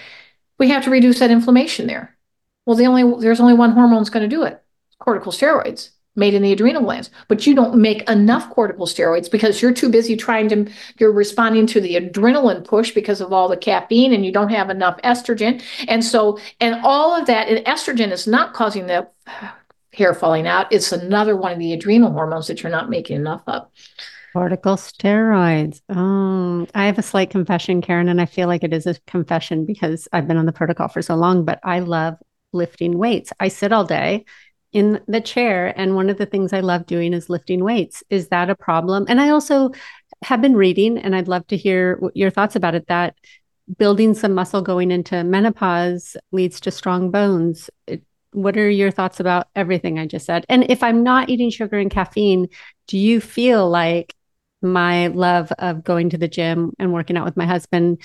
we have to reduce that inflammation there. Well, the only there's only one hormone that's going to do it: corticosteroids made in the adrenal glands. But you don't make enough corticosteroids because you're too busy trying to you're responding to the adrenaline push because of all the caffeine and you don't have enough estrogen. And so and all of that and estrogen is not causing the [sighs] hair falling out. It's another one of the adrenal hormones that you're not making enough of. Corticosteroids. Oh, um, I have a slight confession, Karen, and I feel like it is a confession because I've been on the protocol for so long, but I love lifting weights. I sit all day in the chair, and one of the things I love doing is lifting weights. Is that a problem? And I also have been reading, and I'd love to hear your thoughts about it that building some muscle going into menopause leads to strong bones. It, what are your thoughts about everything I just said? And if I'm not eating sugar and caffeine, do you feel like my love of going to the gym and working out with my husband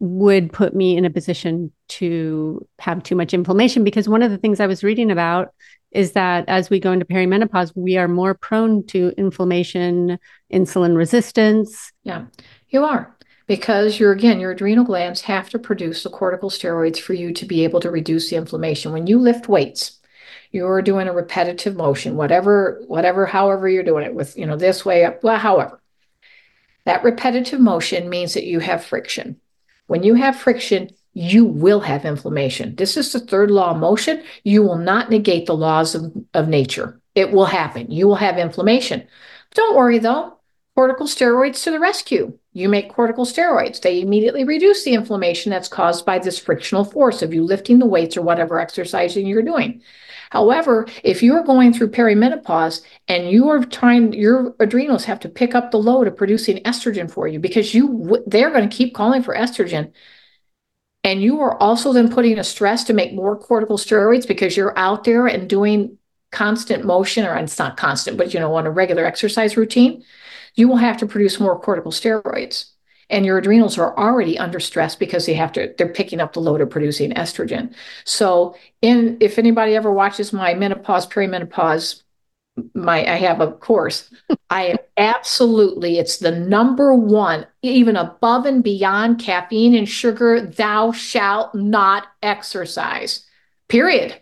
would put me in a position to have too much inflammation? Because one of the things I was reading about is that as we go into perimenopause, we are more prone to inflammation, insulin resistance. Yeah, you are because you're again your adrenal glands have to produce the corticosteroids for you to be able to reduce the inflammation when you lift weights you're doing a repetitive motion whatever whatever however you're doing it with you know this way up well however that repetitive motion means that you have friction when you have friction you will have inflammation. This is the third law of motion. You will not negate the laws of, of nature. It will happen. You will have inflammation. Don't worry though. Corticosteroids to the rescue. You make corticosteroids. They immediately reduce the inflammation that's caused by this frictional force of you lifting the weights or whatever exercising you're doing. However, if you're going through perimenopause and you are trying, your adrenals have to pick up the load of producing estrogen for you because you they're going to keep calling for estrogen. And you are also then putting a stress to make more corticosteroids because you're out there and doing constant motion, or it's not constant, but you know, on a regular exercise routine you will have to produce more corticosteroids and your adrenals are already under stress because they have to they're picking up the load of producing estrogen. So in if anybody ever watches my menopause perimenopause my i have a course i am absolutely it's the number one even above and beyond caffeine and sugar thou shalt not exercise period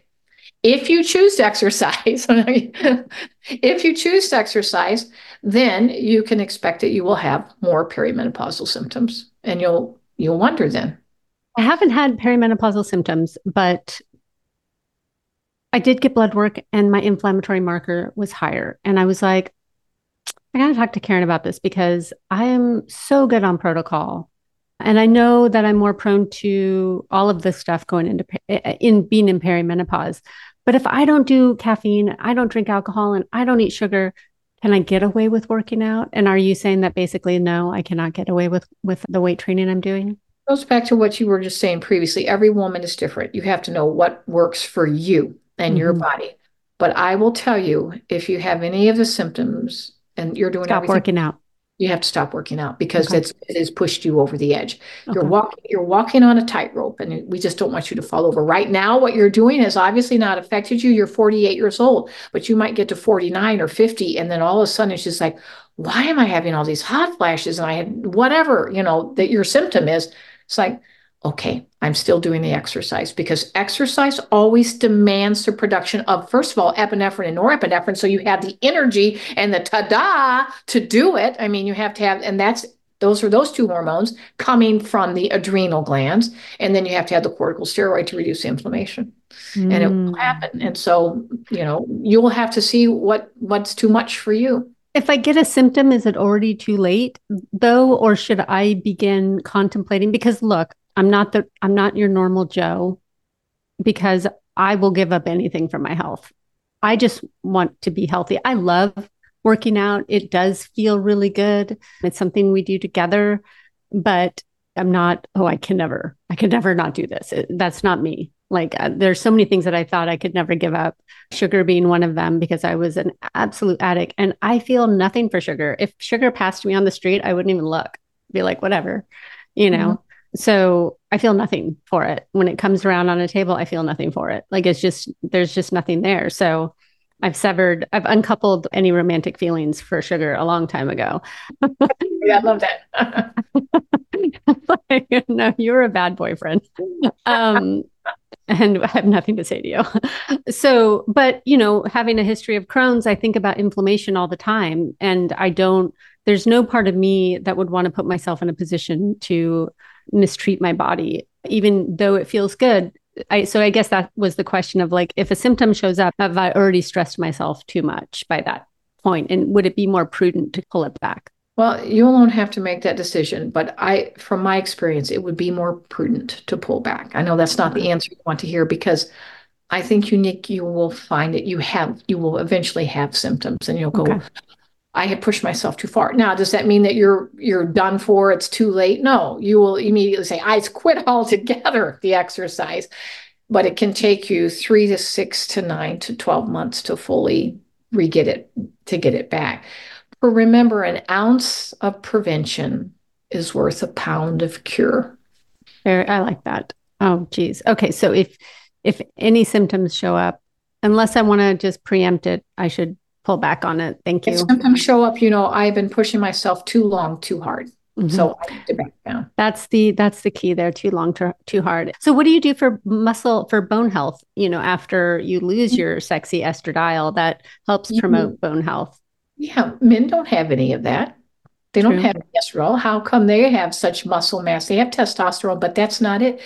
if you choose to exercise, [laughs] if you choose to exercise, then you can expect that you will have more perimenopausal symptoms and you'll you'll wonder then. I haven't had perimenopausal symptoms, but I did get blood work and my inflammatory marker was higher. And I was like, I gotta talk to Karen about this because I am so good on protocol. And I know that I'm more prone to all of this stuff going into eh, eh, in being in perimenopause. But if I don't do caffeine, I don't drink alcohol, and I don't eat sugar, can I get away with working out? And are you saying that basically no, I cannot get away with with the weight training I'm doing? Goes back to what you were just saying previously. Every woman is different. You have to know what works for you and mm-hmm. your body. But I will tell you, if you have any of the symptoms and you're doing stop working out, you have to stop working out because okay. it's it has pushed you over the edge. Okay. You're walking you're walking on a tightrope and we just don't want you to fall over. Right now what you're doing has obviously not affected you. You're 48 years old, but you might get to 49 or 50 and then all of a sudden it's just like why am I having all these hot flashes and I had whatever, you know, that your symptom is. It's like okay, I'm still doing the exercise because exercise always demands the production of, first of all, epinephrine and norepinephrine. So you have the energy and the ta-da to do it. I mean, you have to have, and that's those are those two hormones coming from the adrenal glands. And then you have to have the corticosteroid to reduce inflammation. Mm. And it will hmm. happen. And so, you know, you'll have to see what what's too much for you. If I get a symptom, is it already too late though, or should I begin contemplating? Because look, I'm not the I'm not your normal Joe because I will give up anything for my health. I just want to be healthy. I love working out. It does feel really good. It's something we do together, but I'm not, oh, I can never, I can never not do this. It, that's not me. Like uh, there's so many things that I thought I could never give up, sugar being one of them because I was an absolute addict and I feel nothing for sugar. If sugar passed me on the street, I wouldn't even look. Be like, whatever, you know. Mm-hmm. So I feel nothing for it. When it comes around on a table, I feel nothing for it. Like it's just there's just nothing there. So I've severed, I've uncoupled any romantic feelings for sugar a long time ago. [laughs] yeah, I love that. [laughs] like, no, you're a bad boyfriend. Um, and I have nothing to say to you. So, but you know, having a history of Crohn's, I think about inflammation all the time. And I don't, there's no part of me that would want to put myself in a position to mistreat my body, even though it feels good. I, so I guess that was the question of like, if a symptom shows up, have I already stressed myself too much by that point? And would it be more prudent to pull it back? Well, you alone have to make that decision. But I, from my experience, it would be more prudent to pull back. I know that's not the mm-hmm. answer you want to hear because I think you, Nick, you will find that You have, you will eventually have symptoms and you'll go, okay. I had pushed myself too far. Now, does that mean that you're you're done for? It's too late? No, you will immediately say, I quit [laughs] altogether the exercise. But it can take you three to six to nine to 12 months to fully re get it to get it back. But remember, an ounce of prevention is worth a pound of cure. I like that. Oh, geez. Okay, so if if any symptoms show up, unless I want to just preempt it, I should pull back on it. Thank you. sometimes show up, you know, I've been pushing myself too long, too hard. Mm-hmm. So I need to back down. That's the that's the key there. Too long, too, too hard. So what do you do for muscle for bone health? You know, after you lose mm-hmm. your sexy estradiol, that helps promote mm-hmm. bone health. Yeah, men don't have any of that. They don't have estradiol. How come they have such muscle mass? They have testosterone, but that's not it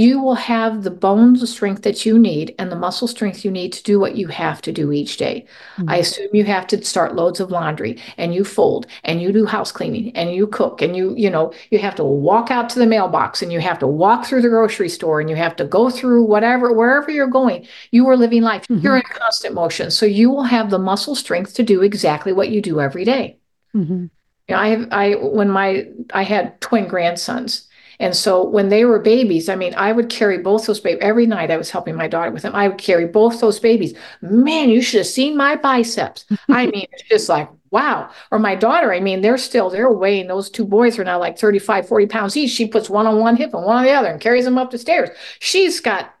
you will have the bones strength that you need and the muscle strength you need to do what you have to do each day. Mm-hmm. I assume you have to start loads of laundry and you fold and you do house cleaning and you cook and you, you know, you have to walk out to the mailbox and you have to walk through the grocery store and you have to go through whatever, wherever you're going. You are living life. Mm-hmm. You're in constant motion. So you will have the muscle strength to do exactly what you do every day. Mm-hmm. You know, I have, I, when my, I had twin grandsons and so when they were babies, I mean, I would carry both those babies every night. I was helping my daughter with them. I would carry both those babies. Man, you should have seen my biceps. I [laughs] mean, it's just like, wow. Or my daughter, I mean, they're still, they're weighing, those two boys are now like 35, 40 pounds each. She puts one on one hip and one on the other and carries them up the stairs. She's got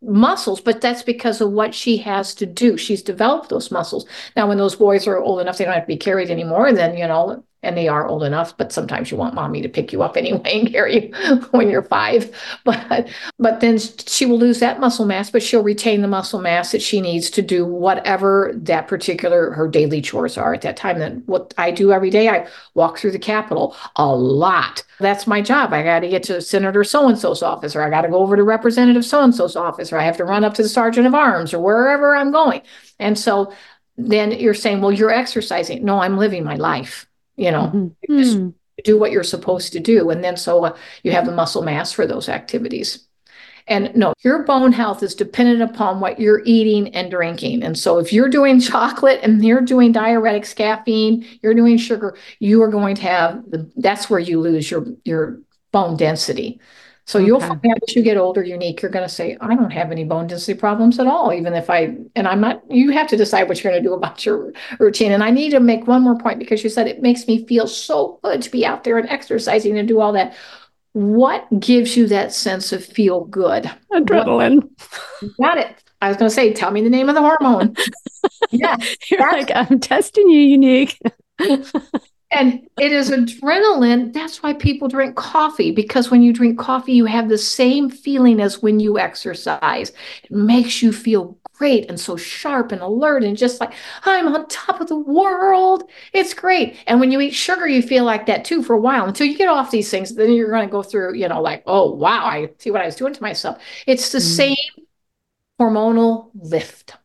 muscles, but that's because of what she has to do. She's developed those muscles. Now, when those boys are old enough, they don't have to be carried anymore. Then, you know, and they are old enough but sometimes you want mommy to pick you up anyway and carry you [laughs] when you're five. [laughs] But but then she will lose that muscle mass but she'll retain the muscle mass that she needs to do whatever that particular her daily chores are at that time. Then what i do every day i walk through the capitol a lot. That's my job. I got to get to senator so and so's office or i got to go over to representative so and so's office or i have to run up to the sergeant of arms or wherever i'm going. And so then you're saying well you're exercising. No i'm living my life you know mm-hmm. just mm. do what you're supposed to do and then so uh, you have the muscle mass for those activities and no your bone health is dependent upon what you're eating and drinking and so if you're doing [laughs] chocolate and you're doing diuretics caffeine you're doing sugar you are going to have the that's where you lose your your bone density so okay. you'll find out as you get older, unique, you're going to say, I don't have any bone density problems at all, even if I, and I'm not, you have to decide what you're going to do about your routine. And I need to make one more point because you said it makes me feel so good to be out there and exercising and do all that. What gives you that sense of feel good? Adrenaline. Got it. I was going to say, tell me the name of the hormone. [laughs] yeah. You're like, I'm testing you, unique [laughs] and it is adrenaline. That's why people drink coffee because when you drink coffee, you have the same feeling as when you exercise. It makes you feel great and so sharp and alert and just like I'm on top of the world. It's great. And when you eat sugar, you feel like that too for a while until you get off these things. Then you're going to go through, you know, like, oh, wow, I see what I was doing to myself. It's the mm. same hormonal lift.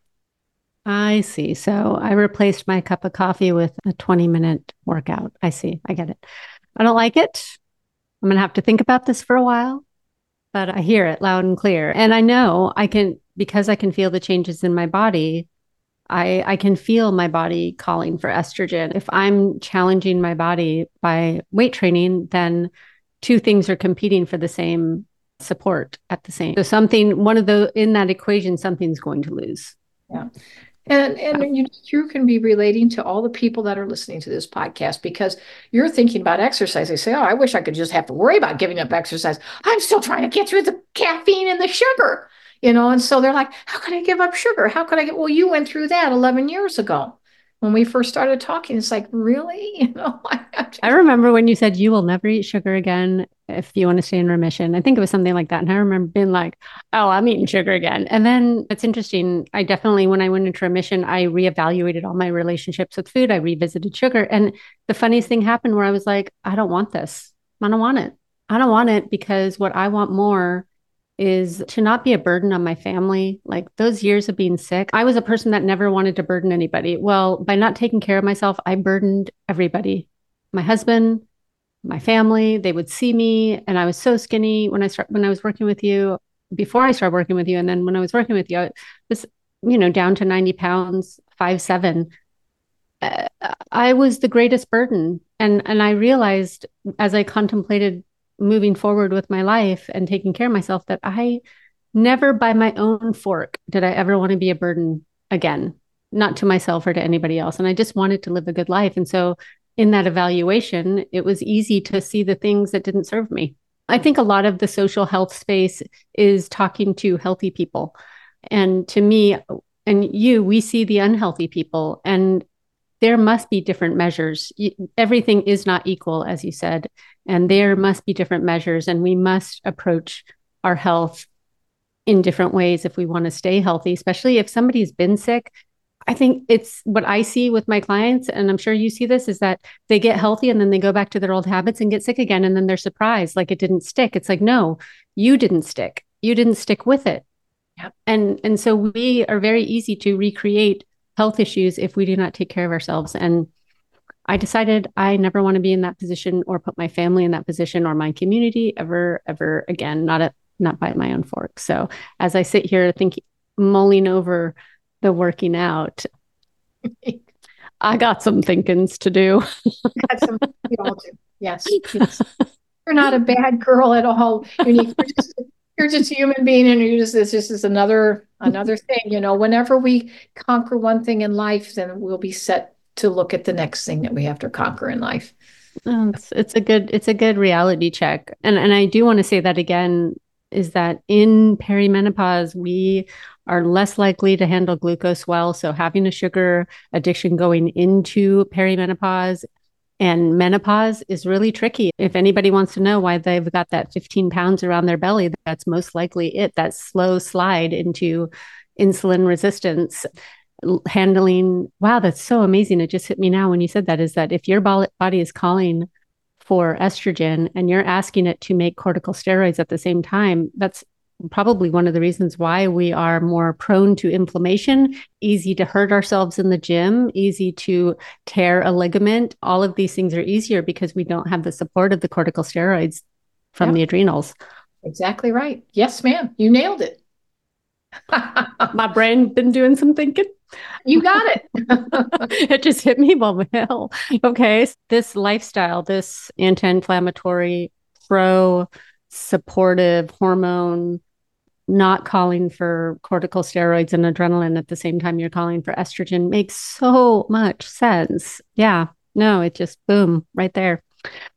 I see. So I replaced my cup of coffee with a 20 minute workout. I see. I get it. I don't like it. I'm going to have to think about this for a while, but I hear it loud and clear. And I know I can, because I can feel the changes in my body, I, I can feel my body calling for estrogen. If I'm challenging my body by weight training, then two things are competing for the same support at the same. So something, one of the in that equation, something's going to lose. Yeah. And and you, you can be relating to all the people that are listening to this podcast because you're thinking about exercise. They say, "Oh, I wish I could just have to worry about giving up exercise. I'm still trying to get through the caffeine and the sugar." You know, and so they're like, "How could I give up sugar? How could I get?" Well, you went through that 11 years ago when we first started talking, it's like, really? [laughs] You know. [laughs] I, remember when you said you will never eat sugar again if you want to stay in remission. I think it was something like that. And I remember being like, oh, I'm eating sugar again. And then it's interesting. I definitely, when I went into remission, I reevaluated all my relationships with food. I revisited sugar. And the funniest thing happened where I was like, I don't want this. I don't want it. I don't want it because what I want more is to not be a burden on my family. Like those years of being sick, I was a person that never wanted to burden anybody. Well, by not taking care of myself, I burdened everybody. My husband, my family, they would see me and I was so skinny when I start when I was working with you before I started working with you and then when I was working with you I was you know down to 90 pounds, five seven. Uh, I was the greatest burden and and I realized as I contemplated moving forward with my life and taking care of myself that I never by my own fork did I ever want to be a burden again, not to myself or to anybody else. And I just wanted to live a good life. And so in that evaluation, it was easy to see the things that didn't serve me. I think a lot of the social health space is talking to healthy people. And to me and you, we see the unhealthy people. And there must be different measures. Everything is not equal, as you said, and there must be different measures, and we must approach our health in different ways if we want to stay healthy, especially if somebody's been sick. I think it's what I see with my clients, and I'm sure you see this is that they get healthy and then they go back to their old habits and get sick again. And then they're surprised, like it didn't stick. It's like, no, you didn't stick. You didn't stick with it. Yep. And and so we are very easy to recreate health issues if we do not take care of ourselves. And I decided I never want to be in that position or put my family in that position or my community ever, ever again, not at not by my own fork. So as I sit here thinking mulling over the working out, I got some thinkings to do. some, yes, yes. [laughs] You're not a bad girl at all. You're just, you're just a human being and you just this just is another another thing you know whenever we conquer one thing in life then we'll be set to look at the next thing that we have to conquer in life oh, it's, it's a good it's a good reality check and and i do want to say that again is that in perimenopause we are less likely to handle glucose well so having a sugar addiction going into perimenopause and menopause is really tricky. If anybody wants to know why they've got that 15 pounds around their belly, that's most likely it, that slow slide into insulin resistance. Handling, wow, that's so amazing. It just hit me now when you said that is that if your body is calling for estrogen and you're asking it to make corticosteroids at the same time, that's probably one of the reasons why we are more prone to inflammation, easy to hurt ourselves in the gym, easy to tear a ligament. All of these things are easier because we don't have the support of the corticosteroids from the adrenals. Exactly right. Yes, ma'am. You nailed it. [laughs] My brain been doing some thinking. You got it. [laughs] it just hit me. Well, well, okay. This lifestyle, this anti-inflammatory, pro supportive hormone not calling for corticosteroids and adrenaline at the same time you're calling for estrogen makes so much sense. Yeah, no, it just boom right there.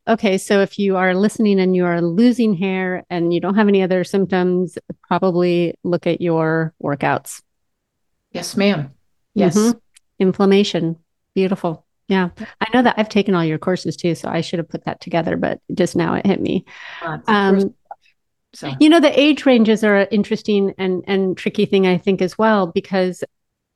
Okay, so if you are listening and you are losing hair and you don't have any other symptoms, probably look at your workouts. Yes, ma'am. Yes. Mm-hmm. Inflammation. Beautiful. Yeah. I know that I've taken all your courses too, so I should have put that together, but just now it hit me. Uh, um, so. You know, the age ranges are an interesting and, and tricky thing, I think, as well, because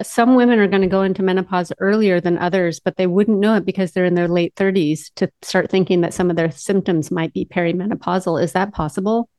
some women are going to go into menopause earlier than others, but they wouldn't know it because they're in their late 30s to start thinking that some of their symptoms might be perimenopausal. Is that possible?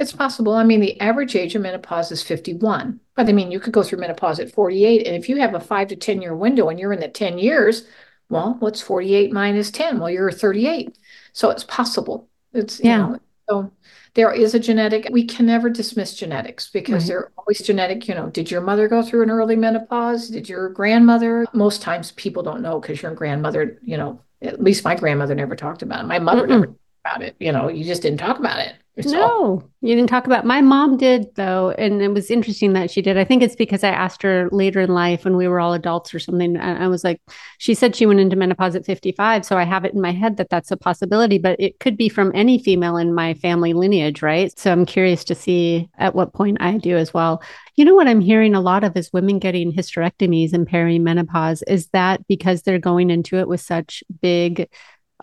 It's possible. I mean, the average age of menopause is 51. But I mean, you could go through menopause at 48. And if you have a five to 10 year window and you're in the 10 years, well, what's 48 minus 10? Well, you're 38. So it's possible. It's, yeah. You know, so there is a genetic, we can never dismiss genetics because right. they're always genetic. You know, did your mother go through an early menopause? Did your grandmother? Most times people don't know because your grandmother, you know, at least my grandmother never talked about it. My mother Mm-mm. never about it. You know, you just didn't talk about it. No, you didn't talk about. My mom did though, and it was interesting that she did. I think it's because I asked her later in life when we were all adults or something. I was like, she said she went into menopause at 55, so I have it in my head that that's a possibility, but it could be from any female in my family lineage, right? So I'm curious to see at what point I do as well. You know what I'm hearing a lot of is women getting hysterectomies and perimenopause. Is that because they're going into it with such big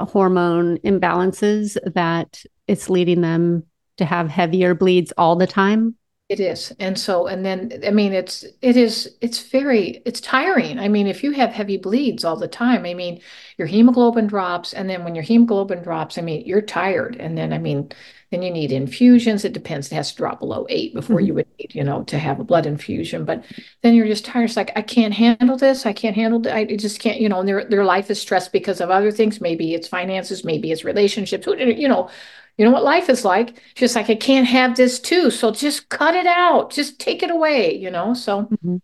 hormone imbalances that it's leading them to have heavier bleeds all the time? It is. And so and then i mean it's it is it's very it's tiring. I mean if you have heavy bleeds all the time i mean your hemoglobin drops and then when your hemoglobin drops i mean you're tired. And then i mean then you need infusions it depends it has to drop below eight before mm-hmm. you would need you know to have a blood infusion but then you're just tired it's like i can't handle this i can't handle it i just can't you know and their their life is stressed because of other things maybe it's finances maybe it's relationships you know you know what life is like. Just like, I can't have this too. So just cut it out. Just take it away, you know? So mm-hmm.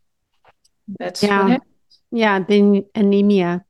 that's yeah. Yeah. The anemia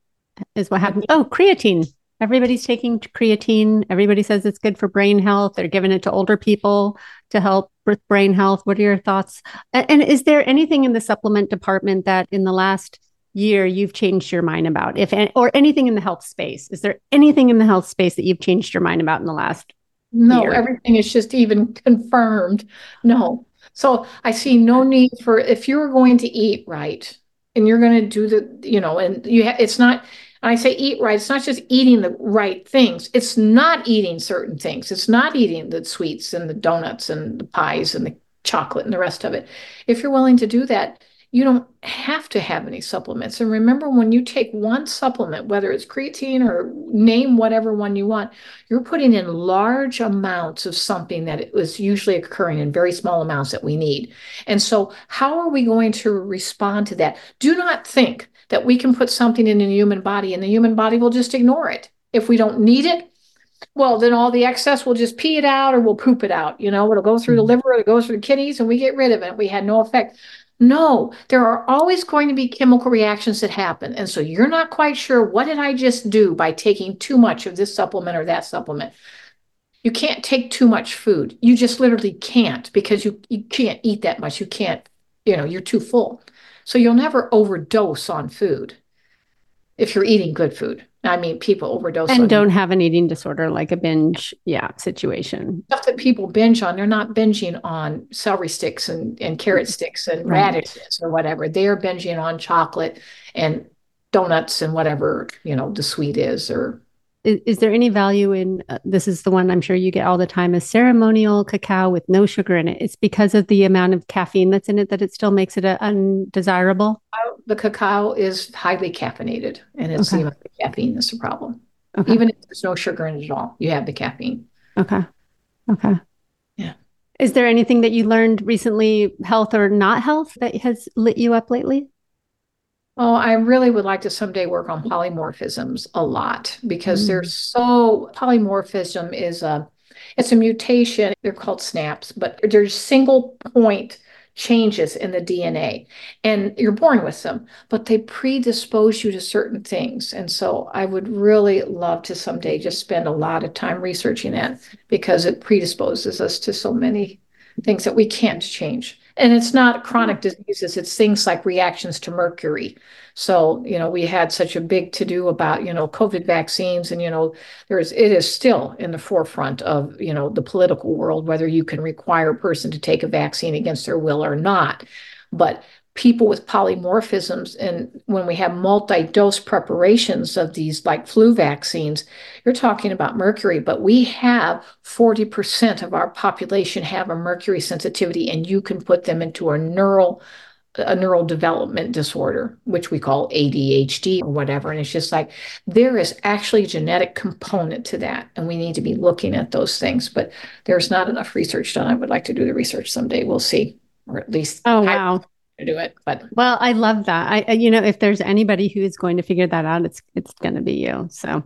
is what happens. Oh, creatine. Everybody's taking creatine. Everybody says it's good for brain health. They're giving it to older people to help with brain health. What are your thoughts? And is there anything in the supplement department that in the last year you've changed your mind about if or anything in the health space is there anything in the health space that you've changed your mind about in the last no, here. everything is just even confirmed. No. So I see no need for if you're going to eat right and you're going to do the, you know, and you ha- it's not I say eat right, it's not just eating the right things. It's not eating certain things. It's not eating the sweets and the donuts and the pies and the chocolate and the rest of it. If you're willing to do that, you don't have to have any supplements. And remember, when you take one supplement, whether it's creatine or name whatever one you want, you're putting in large amounts of something that was usually occurring in very small amounts that we need. And so, how are we going to respond to that? Do not think that we can put something in the human body and the human body will just ignore it. If we don't need it, well, then all the excess will just pee it out or we'll poop it out. You know, it'll go through the mm-hmm. liver, it goes through the kidneys, and we get rid of it. We had no effect. No, there are always going to be chemical reactions that happen. And so you're not quite sure what did I just do by taking too much of this supplement or that supplement. You can't take too much food. You just literally can't because you, you can't eat that much. You can't, you know, you're too full. So you'll never overdose on food if you're eating good food. I mean, people overdose and don't have an eating disorder like a binge, yeah, situation. Stuff that people binge on, they're not binging on celery sticks and, and carrot mm-hmm. sticks and right. radishes or whatever. They're binging on chocolate and donuts and whatever you know the sweet is or is, is there any value in uh, this is the one i'm sure you get all the time is ceremonial cacao with no sugar in it. It's because of the amount of caffeine that's in it that it still makes it uh, undesirable? The cacao is highly caffeinated and it's okay. the caffeine that's the problem. Okay. even if there's no sugar in it at all you have the caffeine. Okay. Okay. Yeah. Is there anything that you learned recently health or not health that has lit you up lately Oh, I really would like to someday work on polymorphisms a lot because mm. they're so polymorphism is a it's a mutation. They're called SNPs, but they're single point changes in the DNA. And you're born with them, but they predispose you to certain things. And so I would really love to someday just spend a lot of time researching that because it predisposes us to so many things that we can't change and it's not chronic mm-hmm. diseases it's things like reactions to mercury. So you know we had such a big to do about you know covid vaccines and you know there's it is still in the forefront of you know the political world whether you can require a person to take a vaccine against their will or not. But people with polymorphisms and when we have multi-dose preparations of these like flu vaccines you're talking about mercury but we have 40% of our population have a mercury sensitivity and you can put them into a neural a neural development disorder, which we call ADHD or whatever. And it's just like there is actually a genetic component to that. And we need to be looking at those things. But there's not enough research done. I would like to do the research someday. We'll see. Or at least Oh wow. To do it. But well, I love that. I you know, if there's anybody who is going to figure that out, it's it's gonna be you. So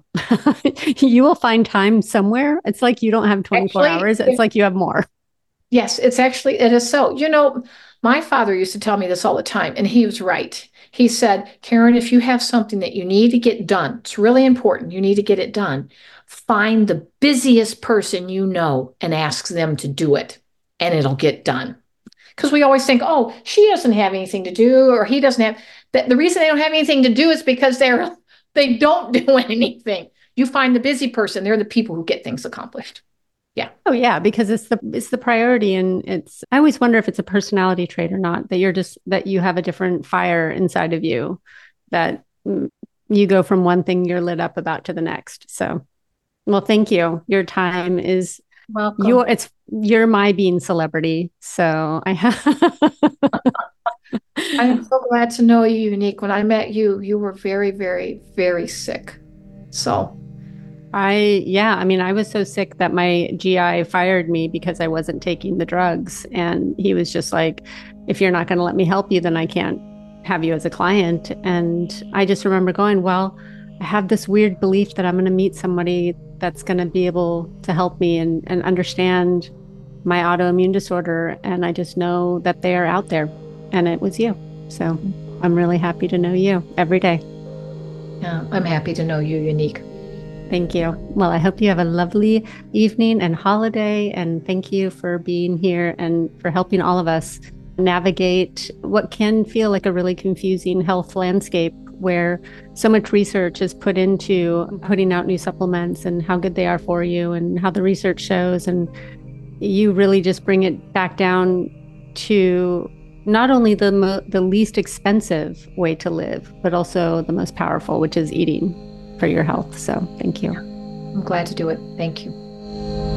[laughs] you will find time somewhere. It's like you don't have 24 actually, hours. It's like you have more. Yes, it's actually it is so. You know, my father used to tell me this all the time, and he was right. He said, Karen, if you have something that you need to get done, it's really important, you need to get it done, find the busiest person you know and ask them to do it, and it'll get done. Because we always think, oh, she doesn't have anything to do, or he doesn't have. The, the reason they don't have anything to do is because they're [laughs] they don't [laughs] do anything. You find the busy person; they're the people who get things accomplished yeah oh yeah because it's the it's the priority and it's i always wonder if it's a personality trait or not that you're just that you have a different fire inside of you that mm, you go from one thing you're lit up about to the next so well thank you your time is Welcome. your it's you're my being celebrity so i have [laughs] i'm so glad to know you unique when i met you you were very very very sick so I, yeah, I mean, I was so sick that my GI fired me because I wasn't taking the drugs. And he was just like, if you're not going to let me help you, then I can't have you as a client. And I just remember going, well, I have this weird belief that I'm going to meet somebody that's going to be able to help me and, and understand my autoimmune disorder. And I just know that they are out there. And it was you. So I'm really happy to know you every day. Yeah, I'm happy to know you, Unique. Thank you. Well, I hope you have a lovely evening and holiday. And thank you for being here and for helping all of us navigate what can feel like a really confusing health landscape where so much research is put into putting out new supplements and how good they are for you and how the research shows. And you really just bring it back down to not only the mo- the least expensive way to live, but also the most powerful, which is eating for your health. So thank you. I'm glad to do it. Thank you.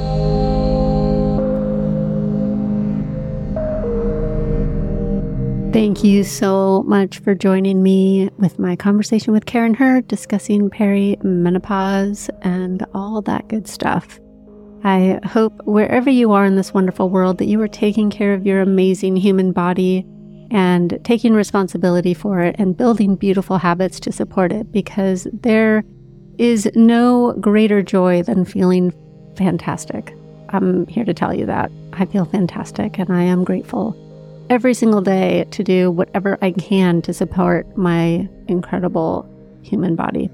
Thank you so much for joining me with my conversation with Karen Hurd discussing perimenopause and all that good stuff. I hope wherever you are in this wonderful world that you are taking care of your amazing human body and taking responsibility for it and building beautiful habits to support it because there is no greater joy than feeling fantastic. I'm here to tell you that. I feel fantastic and I am grateful every single day to do whatever I can to support my incredible human body.